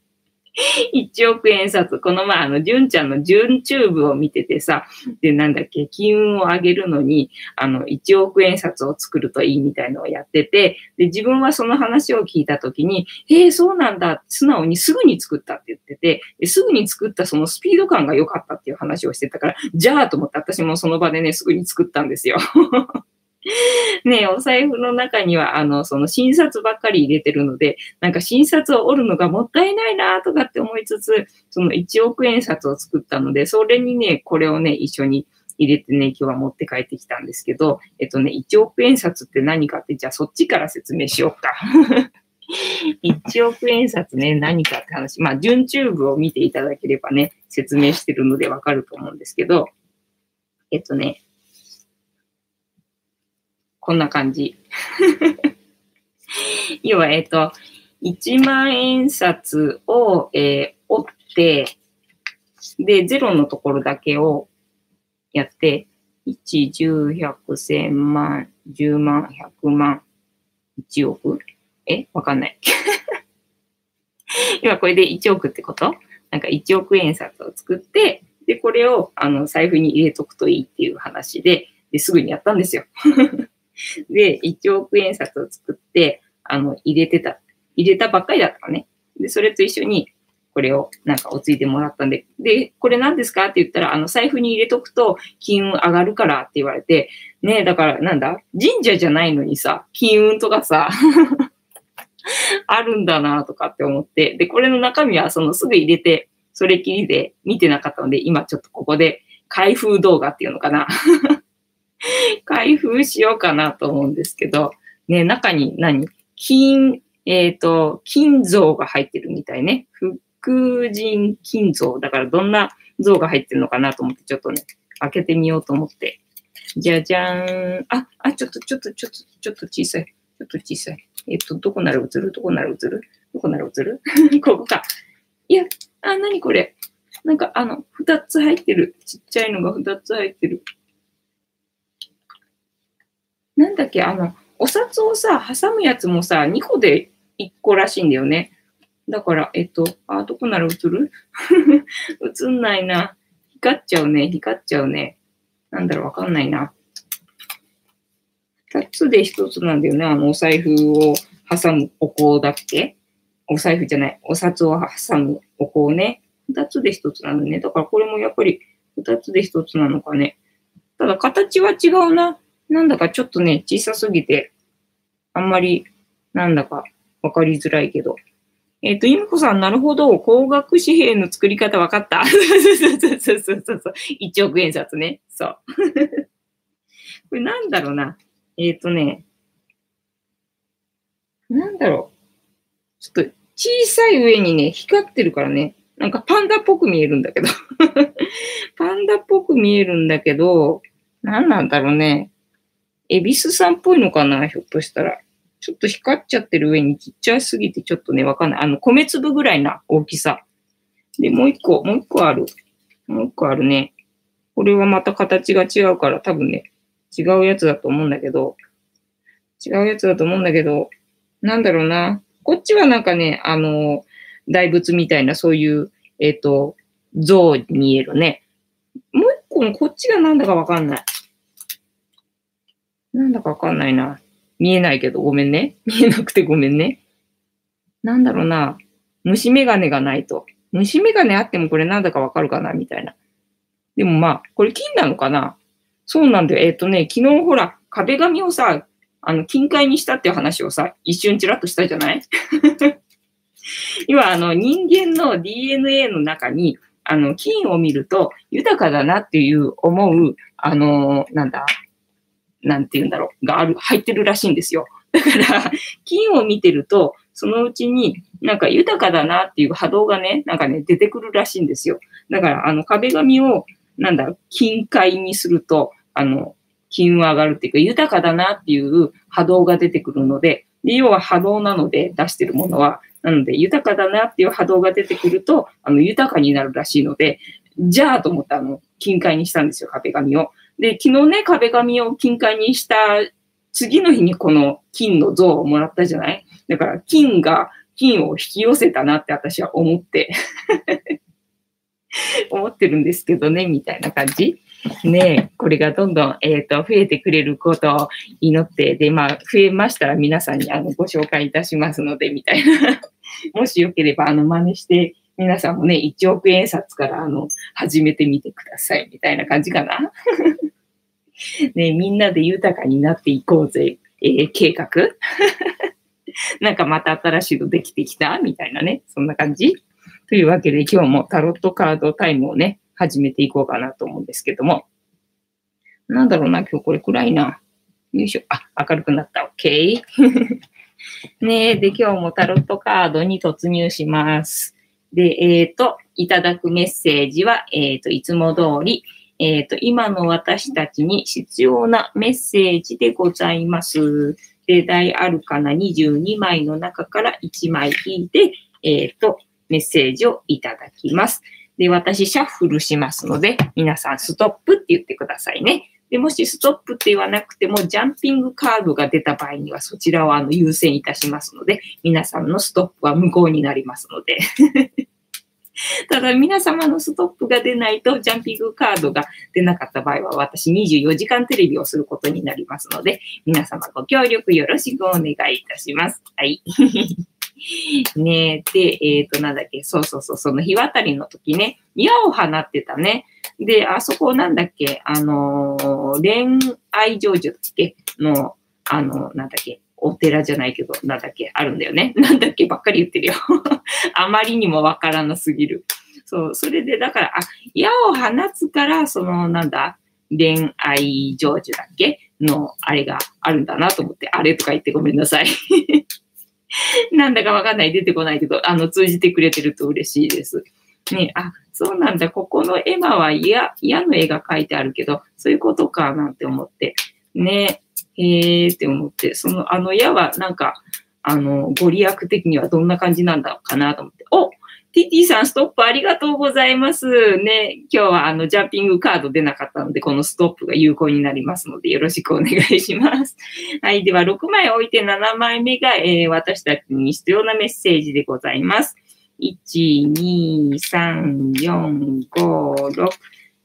1億円札。この前、あの、純ちゃんの純チューブを見ててさ、で、なんだっけ、金運を上げるのに、あの、1億円札を作るといいみたいのをやってて、で、自分はその話を聞いたときに、え、そうなんだ、素直にすぐに作ったって言ってて、ですぐに作ったそのスピード感が良かったっていう話をしてたから、じゃあと思って私もその場でね、すぐに作ったんですよ。<laughs> <laughs> ねお財布の中には、あの、その新札ばっかり入れてるので、なんか新札を折るのがもったいないなとかって思いつつ、その1億円札を作ったので、それにね、これをね、一緒に入れてね、今日は持って帰ってきたんですけど、えっとね、1億円札って何かって、じゃあそっちから説明しようか。<laughs> 1億円札ね、何かって話。まあ、準チューブを見ていただければね、説明してるのでわかると思うんですけど、えっとね、こんな感じ。<laughs> 要は、えっ、ー、と、1万円札を、えー、折って、で、0のところだけをやって、1、10、100、1000万、10万、100万、1億？え？わかんない。<laughs> 今これで1億ってこと？なんか1億円札を作って、で、これをあの財布に入れとくといいっていう話で、ですぐにやったんですよ。<laughs> <laughs> で、1億円札を作って、あの、入れてた。入れたばっかりだったのね。で、それと一緒に、これをなんかおついてもらったんで、で、これ何ですか？って言ったら、あの、財布に入れとくと金運上がるからって言われて、ねえだからなんだ？神社じゃないのにさ、金運とかさ、<laughs> あるんだなとかって思って、で、これの中身はそのすぐ入れて、それきりで見てなかったので、今ちょっとここで開封動画っていうのかな。<laughs> 開封しようかなと思うんですけど、ね、中に何？金、えっ、ー、と、金像が入ってるみたいね。福神金像。だからどんな像が入ってるのかなと思って、ちょっとね、開けてみようと思って。じゃじゃーん。あ、あ、ちょっと、ちょっと、ちょっと、ちょっと小さい。ちょっと小さい。えっ、と、どこなら映る？どこなら映る？どこなら映る？<laughs> ここか。いや、あ、なにこれ？なんか、あの、二つ入ってる。ちっちゃいのが二つ入ってる。なんだっけ、あの、お札をさ、挟むやつもさ、2個で1個らしいんだよね。だから、えっと、あ、どこなら映る？<laughs> 映んないな。光っちゃうね。光っちゃうね。なんだろう、わかんないな。2つで1つなんだよね。あの、お財布を挟むお香だっけ？お財布じゃない。お札を挟むお香ね。2つで1つなのね。だからこれもやっぱり2つで1つなのかね。ただ形は違うな。なんだかちょっとね、小さすぎて、あんまり、なんだかわかりづらいけど。えっ、ー、と、イムコさん、なるほど。高額紙幣の作り方わかった。そうそうそうそうそう。1億円札ね。そう。<laughs> これなんだろうな。えっ、ー、とね、なんだろう。ちょっと小さい上にね、光ってるからね、なんかパンダっぽく見えるんだけど。<laughs> パンダっぽく見えるんだけど、何なんだろうね。エビスさんっぽいのかなひょっとしたら。ちょっと光っちゃってる上にちっちゃすぎてちょっとね、わかんない。あの、米粒ぐらいな大きさ。で、もう一個、もう一個ある。もう一個あるね。これはまた形が違うから多分ね、違うやつだと思うんだけど、違うやつだと思うんだけど、なんだろうな。こっちはなんかね、あの、大仏みたいなそういう、えっ、ー、と、像に見えるね。もう一個のこっちがなんだかわかんない。なんだかわかんないな。見えないけどごめんね。見えなくてごめんね。なんだろうな。虫眼鏡がないと。虫眼鏡あってもこれなんだかわかるかな？みたいな。でもまあ、これ金なのかな？そうなんだよ。えっ、ー、とね、昨日ほら、壁紙をさ、あの、金塊にしたっていう話をさ、一瞬ちらっとしたじゃない？<laughs> 要は、あの、人間の DNA の中に、あの、金を見ると豊かだなっていう思う、あの、なんだ、なんて言うんだろう、がある、入ってるらしいんですよ。だから、金を見てると、そのうちになんか豊かだなっていう波動がね、なんかね、出てくるらしいんですよ。だから、あの、壁紙を、なんだ、金塊にすると、あの、金は上がるっていうか、豊かだなっていう波動が出てくるので、で要は波動なので出してるものは、なので豊かだなっていう波動が出てくると、あの、豊かになるらしいので、じゃあと思ったあの、金塊にしたんですよ、壁紙を。で、昨日ね、壁紙を金塊にした次の日にこの金の像をもらったじゃない？だから金が金を引き寄せたなって私は思って <laughs> 思ってるんですけどね、みたいな感じ。ねこれがどんどん、えっ、ー、と、増えてくれることを祈って、で、まあ、増えましたら皆さんにあのご紹介いたしますので、みたいな。<laughs> もしよければ、あの、真似して、皆さんもね、1億円札から、あの、始めてみてください、みたいな感じかな。ねみんなで豊かになっていこうぜ、えー、計画 <laughs> なんかまた新しいのできてきた？みたいなね、そんな感じというわけで今日もタロットカードタイムをね、始めていこうかなと思うんですけども。なんだろうな、今日これ暗いな。よいしょ。あ、明るくなった。OK。<laughs> ねえ、で、今日もタロットカードに突入します。で、えっ、ー、と、いただくメッセージは、えっ、ー、と、いつも通り、えっ、ー、と、今の私たちに必要なメッセージでございます。で、大アルカナ22枚の中から1枚引いて、えっ、と、メッセージをいただきます。で、私、シャッフルしますので、皆さん、ストップって言ってくださいね。で、もしストップって言わなくても、ジャンピングカードが出た場合には、そちらをあの優先いたしますので、皆さんのストップは無効になりますので。<laughs> ただ、皆様のストップが出ないと、ジャンピングカードが出なかった場合は、私24時間テレビをすることになりますので、皆様ご協力よろしくお願いいたします。はい。<laughs> ねえで、えっ、ー、と、なんだっけ、そうそうそう、その日渡りの時ね、矢を放ってたね。で、あそこなんだっけ、あのー、恋愛成就だっけ？の、あのー、なんだっけ、お寺じゃないけど、なんだっけ、あるんだよね。<laughs> なんだっけばっかり言ってるよ。<laughs> あまりにもわからなすぎる。そう、それで、だから、あ、矢を放つから、その、なんだ、恋愛成就だっけ？の、あれがあるんだなと思って、あれとか言ってごめんなさい。<laughs> なんだかわかんない、出てこないけど、あの、通じてくれてると嬉しいです。ね、あ、そうなんだ、ここの絵馬は嫌、の絵が描いてあるけど、そういうことかなんて思って、ね、へえーって思って、その、あの矢はなんか、あの、ご利益的にはどんな感じなんだろうかなと思って、おティティさん、ストップありがとうございます。ね、今日はあの、ジャンピングカード出なかったので、このストップが有効になりますので、よろしくお願いします。<laughs> はい。では、6枚置いて7枚目が、えー、私たちに必要なメッセージでございます。1、2、3、4、5、6。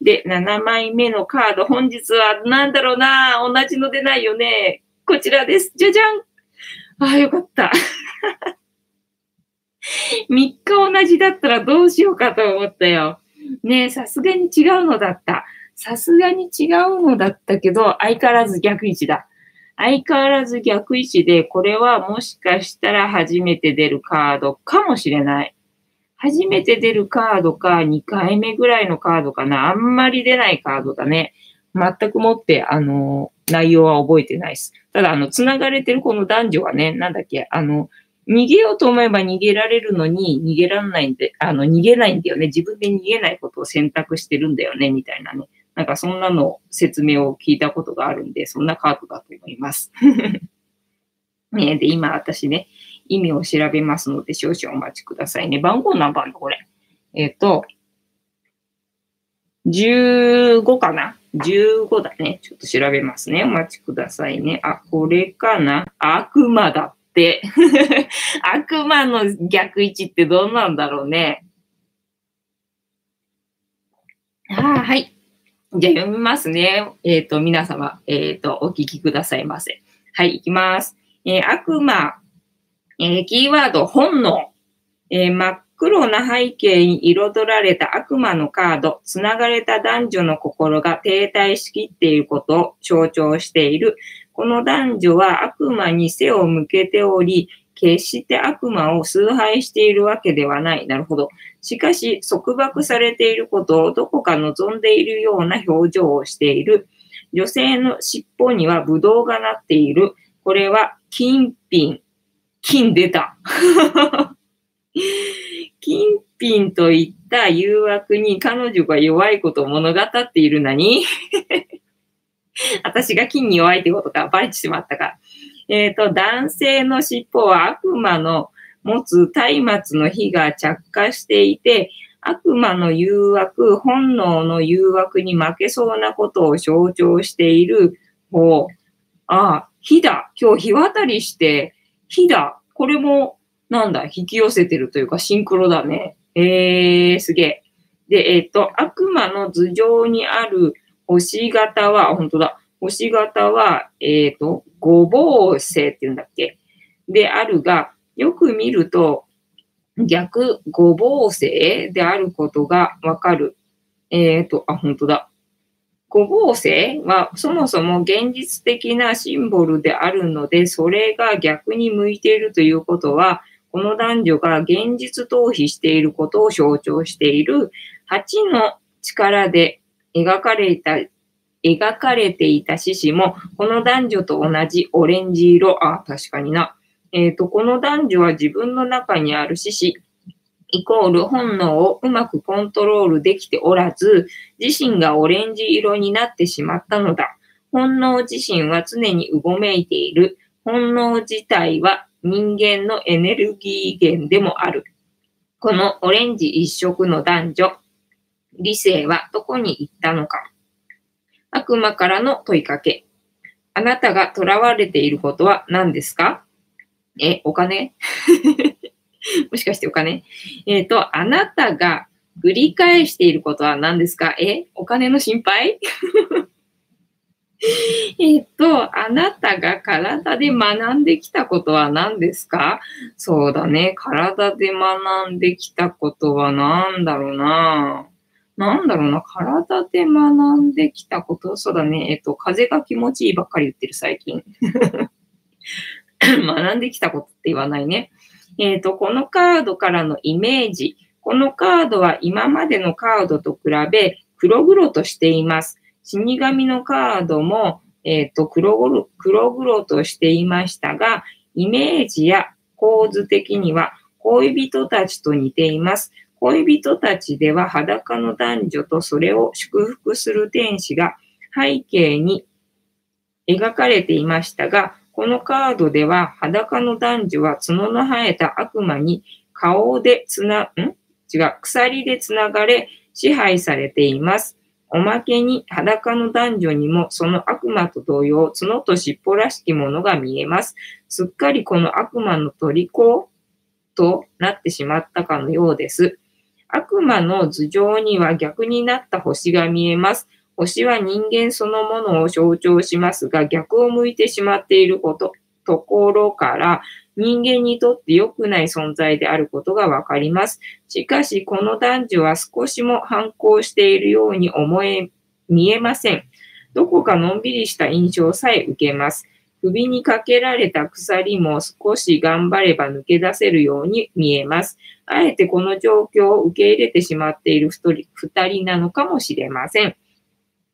で、7枚目のカード、本日は何だろうな同じの出ないよね。こちらです。じゃじゃんああ、よかった。<laughs> 3日同じだったらどうしようかと思ったよ。ねえ、さすがに違うのだった。さすがに違うのだったけど、相変わらず逆位置だ。相変わらず逆位置で、これはもしかしたら初めて出るカードかもしれない。初めて出るカードか、2回目ぐらいのカードかな。あんまり出ないカードだね。全くもって、あの、内容は覚えてないです。ただ、あの、繋がれてるこの男女がね、なんだっけ、あの、逃げようと思えば逃げられるのに、逃げらんないんで、あの、逃げないんだよね。自分で逃げないことを選択してるんだよね、みたいなね。なんかそんなの説明を聞いたことがあるんで、そんなカードだと思います。ね、<laughs> で、今私ね、意味を調べますので、少々お待ちくださいね。番号何番だ、これ？えっ、ー、と、15かな ?15 だね。ちょっと調べますね。お待ちくださいね。あ、これかな？悪魔だって。<laughs> 悪魔の逆位置ってどうなんだろうね。あはい。じゃあ読みますね。えっ、ー、と、皆様、えっ、ー、と、お聞きくださいませ。はい、いきます。えー、悪魔、えキーワード、本能、え真っ黒な背景に彩られた悪魔のカード、つながれた男女の心が停滞しきっていることを象徴しているこの男女は悪魔に背を向けており、決して悪魔を崇拝しているわけではない。なるほど。しかし、束縛されていることをどこか望んでいるような表情をしている。女性の尻尾にはブドウがなっている。これは金品。金出た。<laughs> 金品といった誘惑に彼女が弱いことを物語っているのに <laughs> 私が金に弱いってことがバレてしまったか。えっ、ー、と、男性の尻尾は悪魔の持つ松明の火が着火していて、悪魔の誘惑、本能の誘惑に負けそうなことを象徴している方。ああ、火だ。今日日渡りして、火だ。これも、なんだ、引き寄せてるというかシンクロだね。えー、すげえ。で、えっ、ー、と、悪魔の頭上にある星型は、本当だ。星型は、えっ、ー、と、五芒星って言うんだっけであるが、よく見ると、逆五芒星であることがわかる。えっ、ー、と、あ、本当だ。五芒星はそもそも現実的なシンボルであるので、それが逆に向いているということは、この男女が現実逃避していることを象徴している8の力で描かれた、描かれていた獅子も、この男女と同じオレンジ色、あ、確かにな。えっ、ー、と、この男女は自分の中にある獅子、イコール本能をうまくコントロールできておらず、自身がオレンジ色になってしまったのだ。本能自身は常にうごめいている。本能自体は人間のエネルギー源でもある。このオレンジ一色の男女、理性はどこに行ったのか。悪魔からの問いかけ。あなたが囚われていることは何ですか？え、お金？<laughs> <laughs> もしかしてお金えっ、ー、と、あなたが繰り返していることは何ですか？え、お金の心配？<laughs> えっと、あなたが体で学んできたことは何ですか？そうだね。体で学んできたことは何だろうな？なんだろうな、体で学んできたこと、そうだね、えっと、風が気持ちいいばっかり言ってる最近。<laughs> 学んできたことって言わないね。えっ、と、このカードからのイメージ。このカードは今までのカードと比べ黒々としています。死神のカードも、えっ、と黒々、黒々としていましたが、イメージや構図的には恋人たちと似ています。恋人たちでは裸の男女とそれを祝福する天使が背景に描かれていましたが、このカードでは裸の男女は角の生えた悪魔に顔でつな、ん？違う、鎖でつながれ支配されています。おまけに裸の男女にもその悪魔と同様角と尻尾らしきものが見えます。すっかりこの悪魔の虜となってしまったかのようです。悪魔の頭上には逆になった星が見えます。星は人間そのものを象徴しますが、逆を向いてしまっていること、ところから、人間にとって良くない存在であることがわかります。しかし、この男女は少しも反抗しているように思え、見えません。どこかのんびりした印象さえ受けます。首にかけられた鎖も少し頑張れば抜け出せるように見えます。あえてこの状況を受け入れてしまっている二人なのかもしれません。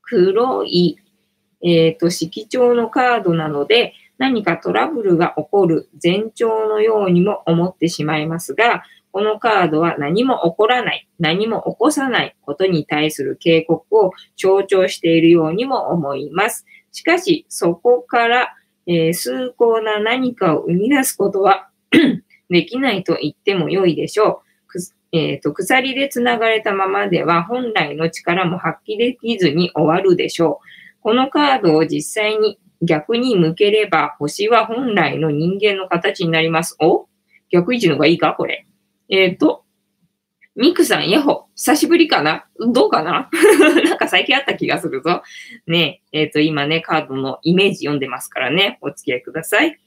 黒い、えっ、と、色調のカードなので、何かトラブルが起こる前兆のようにも思ってしまいますが、このカードは何も起こらない、何も起こさないことに対する警告を象徴しているようにも思います。しかし、そこから、えー、崇高な何かを生み出すことは <clears throat> できないと言っても良いでしょう。えーと、鎖で繋がれたままでは本来の力も発揮できずに終わるでしょう。このカードを実際に逆に向ければ星は本来の人間の形になります。お？逆位置の方がいいか？これ。えっ、ー、と、ミクさん、ヤホ、久しぶりかな？どうかな？<laughs> なんか最近あった気がするぞ。ねえ、っ、ー、と、今ね、カードのイメージ読んでますからね、お付き合いください。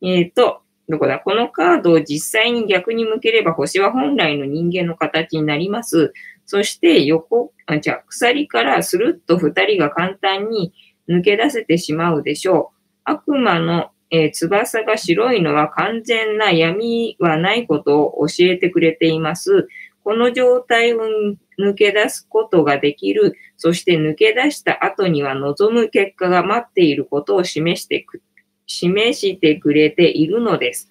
えっ、ー、と、どこだこのカードを実際に逆に向ければ星は本来の人間の形になります。そして横、あじゃ鎖からスルッと二人が簡単に抜け出せてしまうでしょう。悪魔のえー、翼が白いのは完全な闇はないことを教えてくれています。この状態を抜け出すことができる、そして抜け出した後には望む結果が待っていることを示してく示してくれているのです。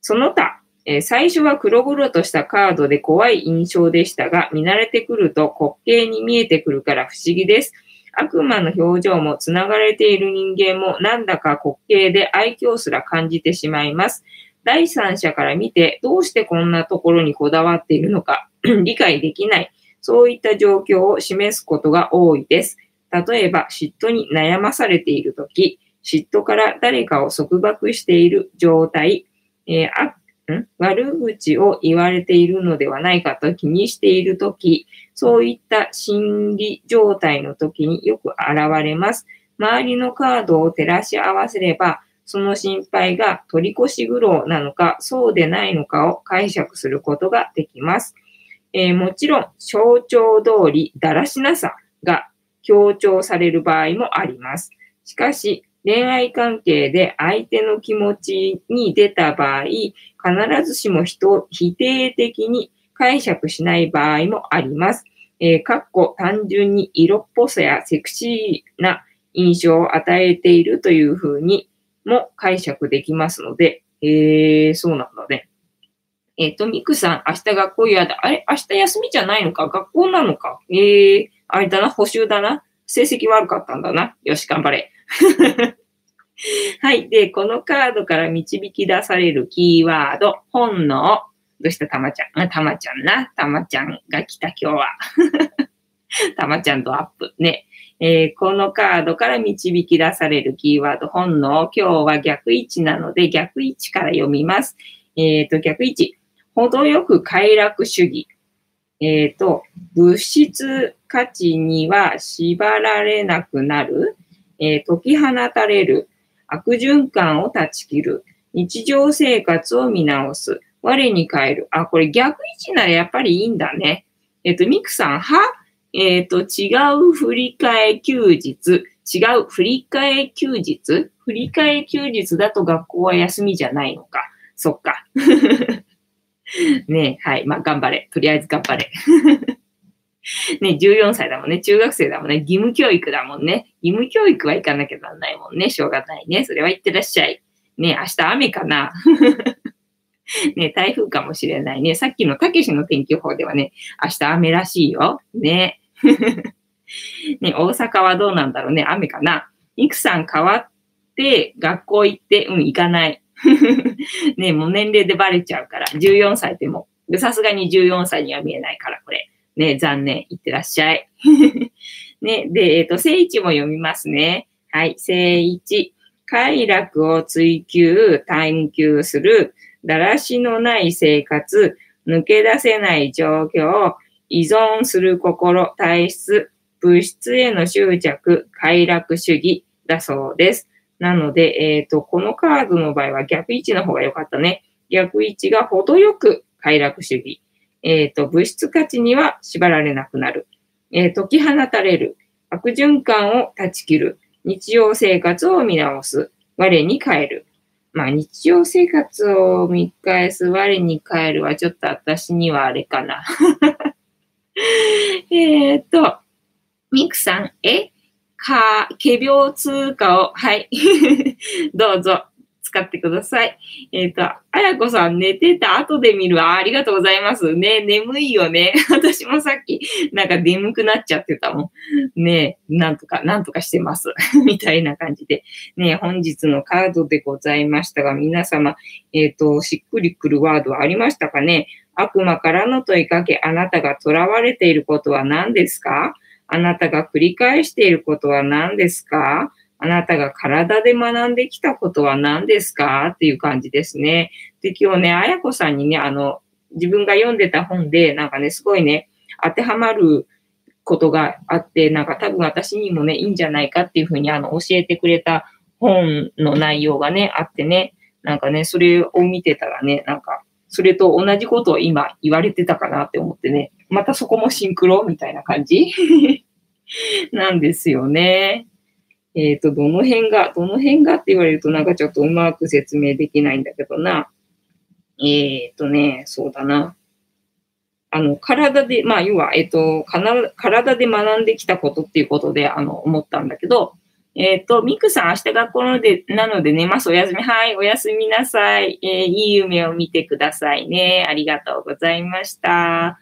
その他、え、最初は黒々としたカードで怖い印象でしたが、見慣れてくると滑稽に見えてくるから不思議です。悪魔の表情も繋がれている人間もなんだか滑稽で愛嬌すら感じてしまいます。第三者から見てどうしてこんなところにこだわっているのか <clears throat> 理解できない。そういった状況を示すことが多いです。例えば嫉妬に悩まされているとき、嫉妬から誰かを束縛している状態、えー、悪口を言われているのではないかと気にしているとき、そういった心理状態の時によく現れます。周りのカードを照らし合わせれば、その心配が取り越し苦労なのか、そうでないのかを解釈することができます。えー、もちろん、象徴通りだらしなさが強調される場合もあります。しかし、恋愛関係で相手の気持ちに出た場合、必ずしも人を否定的に解釈しない場合もあります。えー、かっこ単純に色っぽさやセクシーな印象を与えているというふうにも解釈できますので、えー、そうなんだね。えっ、ー、と、ミクさん、明日学校嫌だ。あれ明日休みじゃないのか？学校なのか？えー、あれだな？補習だな？成績悪かったんだな？よし、頑張れ。<laughs> はい。で、このカードから導き出されるキーワード、本能。どうした？たまちゃん、たまちゃんな。たまちゃんが来た今日は。<laughs> たまちゃんとアップ。ね。えー、このカードから導き出されるキーワード、本能。今日は逆位置なので、逆位置から読みます。えっ、ー、と、逆位置。程よく快楽主義。えっ、ー、と、物質価値には縛られなくなる。え解き放たれる。悪循環を断ち切る。日常生活を見直す。我に変える。あ、これ逆位置ならやっぱりいいんだね。えっ、と、ミクさん、はえっ、と、違う振り替え休日。違う振り替え休日？振り替え休日だと学校は休みじゃないのか。そっか。<laughs> ねはい。まあ、頑張れ。とりあえず頑張れ。<laughs> ね、14歳だもんね。中学生だもんね。義務教育だもんね。義務教育は行かなきゃなんないもんね。しょうがないね。それは行ってらっしゃい。ね、明日雨かな <laughs> ね、台風かもしれないね。さっきのたけしの天気予報ではね、明日雨らしいよ。ね。<laughs> ね、大阪はどうなんだろうね。雨かな。いくさん変わって学校行って、うん、行かない。ね、もう年齢でバレちゃうから。14歳でも。さすがに14歳には見えないから、これ。ね、残念。いってらっしゃい。<laughs> ね、で、えっ、ー、と、聖一も読みますね。はい、聖一。快楽を追求、探求する、だらしのない生活、抜け出せない状況、依存する心、体質、物質への執着、快楽主義だそうです。なので、えっ、ー、と、このカードの場合は逆位置の方が良かったね。逆位置が程よく快楽主義。えっ、ー、と、物質価値には縛られなくなる。えー、解き放たれる。悪循環を断ち切る。日常生活を見直す。我に変える。まあ、日常生活を見返す我に変えるはちょっと私にはあれかな。<laughs> えっと、ミクさん、え？か、仮病通貨を、はい。<laughs> どうぞ。使ってください。えっ、ー、と、あやこさん寝てた後で見るあ。ありがとうございます。ね、眠いよね。<laughs> 私もさっき、なんか眠くなっちゃってたもん。ね、なんとか、なんとかしてます。<laughs> みたいな感じで。ね、本日のカードでございましたが、皆様、えっ、ー、と、しっくりくるワードはありましたかね？悪魔からの問いかけ、あなたが囚われていることは何ですか？あなたが繰り返していることは何ですか？あなたが体で学んできたことは何ですか？っていう感じですね。で、今日ね、あやこさんにね、あの、自分が読んでた本で、なんかね、すごいね、当てはまることがあって、なんか多分私にもね、いいんじゃないかっていうふうに、あの、教えてくれた本の内容がね、あってね、なんかね、それを見てたらね、なんか、それと同じことを今言われてたかなって思ってね、またそこもシンクロみたいな感じ？<laughs> なんですよね。えっ、ー、と、どの辺が、どの辺がって言われるとなんかちょっとうまく説明できないんだけどな。えっ、ー、とね、そうだな。あの、体で、まあ、要は、えっ、ー、と、体で学んできたことっていうことで、あの、思ったんだけど、えっ、と、ミクさん、明日学校ので、なので寝ます。おやすみ。はい、おやすみなさい。えー、いい夢を見てくださいね。ありがとうございました。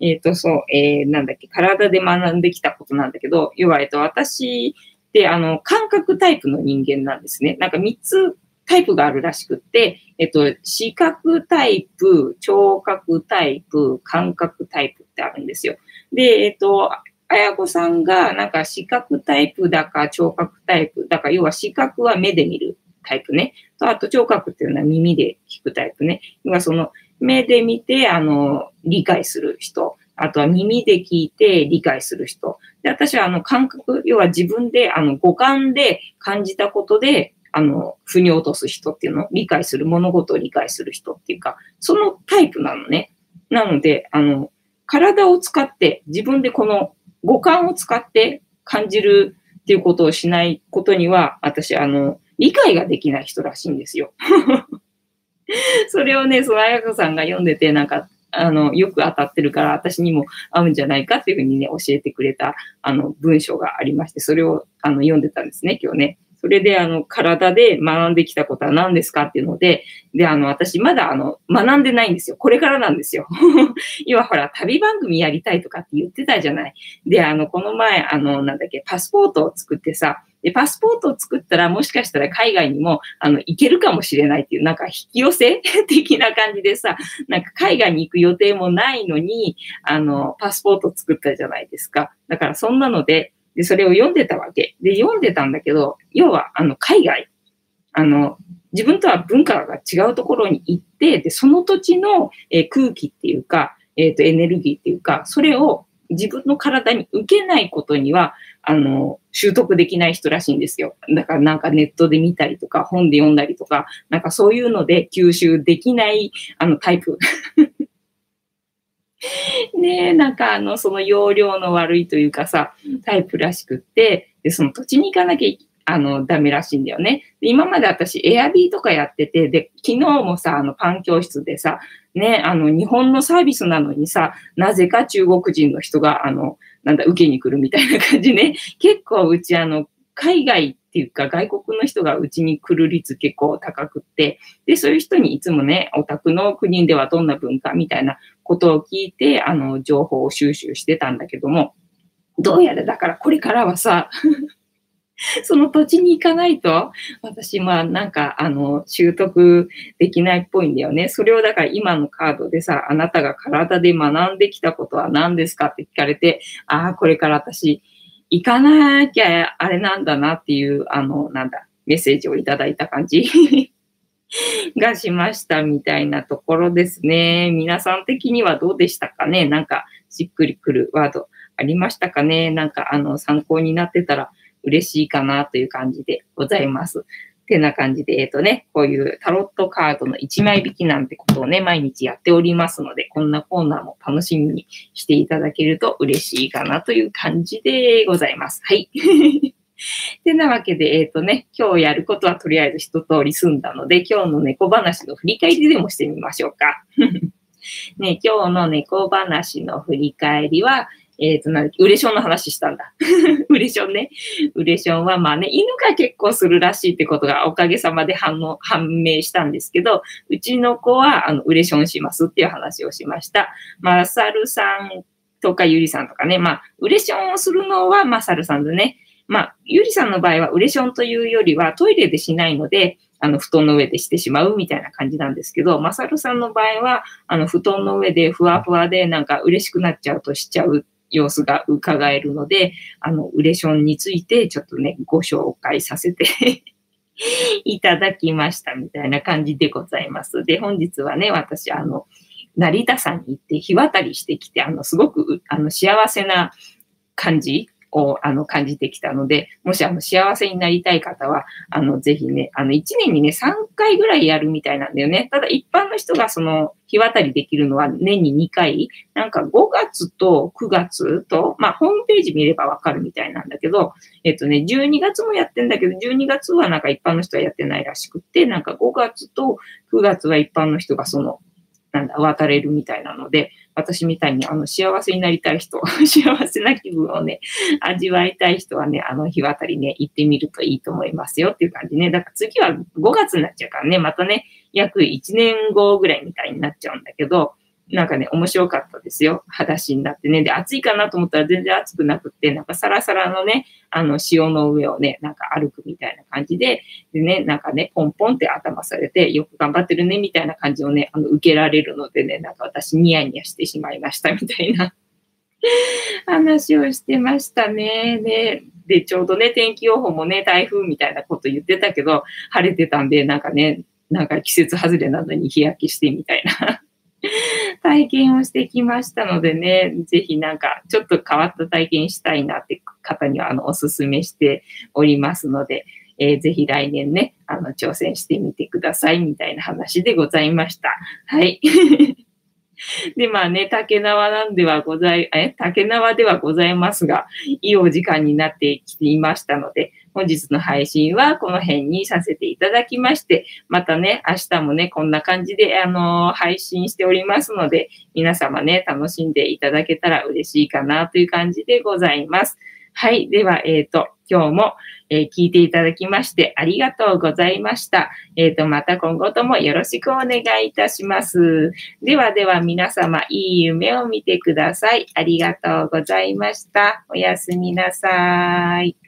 えっ、と、そう、えー、なんだっけ、体で学んできたことなんだけど、要は、えっ、と、私、で、あの、感覚タイプの人間なんですね。なんか3つタイプがあるらしくって、えっと、視覚タイプ、聴覚タイプ、感覚タイプってあるんですよ。で、えっと、あやこさんがなんか視覚タイプだか聴覚タイプだか、要は視覚は目で見るタイプね。と、あと聴覚っていうのは耳で聞くタイプね。要はその目で見て、あの、理解する人。あとは耳で聞いて理解する人。で、私はあの感覚、要は自分であの五感で感じたことで、あの、腑に落とす人っていうのを理解する、物事を理解する人っていうか、そのタイプなのね。なので、あの、体を使って自分でこの五感を使って感じるっていうことをしないことには、私、あの、理解ができない人らしいんですよ。<laughs> それをね、そのあやかさんが読んでて、なんか、あの、よく当たってるから、私にも合うんじゃないかっていうふうにね、教えてくれた、あの、文章がありまして、それを、あの、読んでたんですね、今日ね。それで、あの、体で学んできたことは何ですかっていうので、で、あの、私まだ、あの、学んでないんですよ。これからなんですよ。<laughs> 今ほら、旅番組やりたいとかって言ってたじゃない。で、あの、この前、あの、なんだっけ、パスポートを作ってさ、で、パスポートを作ったらもしかしたら海外にも、あの、行けるかもしれないっていう、なんか引き寄せ的な感じでさ、<laughs> なんか海外に行く予定もないのに、あの、パスポート作ったじゃないですか。だからそんなので、で、それを読んでたわけ。で、読んでたんだけど、要は、あの、海外、あの、自分とは文化が違うところに行って、で、その土地の、えー、空気っていうか、えっ、ー、と、エネルギーっていうか、それを自分の体に受けないことには、あの、習得できない人らしいんですよ。だからなんかネットで見たりとか、本で読んだりとか、なんかそういうので吸収できない、あの、タイプ。<laughs> ねえ、なんかあの、その容量の悪いというかさ、タイプらしくって、で、その土地に行かなきゃあの、ダメらしいんだよね。今まで私、エアビーとかやってて、で、昨日もさ、あの、パン教室でさ、ね、あの、日本のサービスなのにさ、なぜか中国人の人が、あの、なんだ、受けに来るみたいな感じね。<laughs> 結構、うち、あの、海外っていうか、外国の人がうちに来る率結構高くって、で、そういう人にいつもね、お宅の国ではどんな文化みたいなことを聞いて、あの、情報を収集してたんだけども、どうやらだからこれからはさ、<laughs> その土地に行かないと、私、まあ、なんか、あの、習得できないっぽいんだよね。それを、だから今のカードでさ、あなたが体で学んできたことは何ですかって聞かれて、ああ、これから私、行かなきゃあれなんだなっていう、あの、なんだ、メッセージをいただいた感じ <laughs> がしましたみたいなところですね。皆さん的にはどうでしたかね？なんか、しっくりくるワードありましたかね？なんか、あの、参考になってたら嬉しいかなという感じでございます。てな感じで、えっ、ー、とね、こういうタロットカードの1枚引きなんてことをね、毎日やっておりますので、こんなコーナーも楽しみにしていただけると嬉しいかなという感じでございます。はい。<laughs> てなわけで、えっ、ー、とね、今日やることはとりあえず一通り済んだので、今日の猫話の振り返りでもしてみましょうか。ね、今日の猫話の振り返りは、えっ、ー、と、なん、ウレションの話したんだ。<laughs> ウレションね。ウレションはまあね、犬が結構するらしいってことがおかげさまで反応、判明したんですけど、うちの子は、あの、ウレションしますっていう話をしました。まさるさんとかゆりさんとかね、まあ、ウレションをするのはまさるさんでね、まあ、ゆりさんの場合はウレションというよりはトイレでしないので、あの、布団の上でしてしまうみたいな感じなんですけど、まさるさんの場合は、あの、布団の上でふわふわでなんか嬉しくなっちゃうとしちゃう様子が伺えるので、あの、ウレションについてちょっとね、ご紹介させて <laughs> いただきましたみたいな感じでございます。で、本日はね、私、あの、成田山に行って日渡りしてきて、あの、すごく、あの、幸せな感じをあの感じてきたので、もしあの幸せになりたい方は、あのぜひね、あの1年にね、3回ぐらいやるみたいなんだよね。ただ一般の人がその日渡りできるのは年に2回、なんか5月と9月と、まあホームページ見ればわかるみたいなんだけど、えっとね、12月もやってんだけど、12月はなんか一般の人はやってないらしくって、なんか5月と9月は一般の人がそのなんだ、渡れるみたいなので、私みたいにあの幸せになりたい人、<laughs> 幸せな気分をね、味わいたい人はね、あの日渡りね、行ってみるといいと思いますよっていう感じね。だから次は5月になっちゃうからね、またね、約1年後ぐらいみたいになっちゃうんだけど、なんかね、面白かったですよ。裸足になってね。で、暑いかなと思ったら全然暑くなくって、なんかサラサラのね、あの、潮の上をね、なんか歩くみたいな感じで、でね、なんかね、ポンポンって頭されて、よく頑張ってるね、みたいな感じをね、あの、受けられるのでね、なんか私ニヤニヤしてしまいましたみたいな <laughs> 話をしてましたね。で、で、ちょうどね、天気予報もね、台風みたいなこと言ってたけど、晴れてたんで、なんかね、なんか季節外れなのに日焼けしてみたいな体験をしてきましたのでね、ぜひなんかちょっと変わった体験したいなって方にはあのお勧めしておりますので、えー、ぜひ来年ね、あの挑戦してみてくださいみたいな話でございました。はい。<laughs> で、まあね、竹縄なんではござい、え、竹縄ではございますが、いいお時間になってきていましたので、本日の配信はこの辺にさせていただきまして、またね、明日もね、こんな感じで、あの、配信しておりますので、皆様ね、楽しんでいただけたら嬉しいかなという感じでございます。はい。では、えっ、ー、と、今日も、えー、聞いていただきましてありがとうございました。えっ、ー、と、また今後ともよろしくお願いいたします。ではでは皆様、いい夢を見てください。ありがとうございました。おやすみなさい。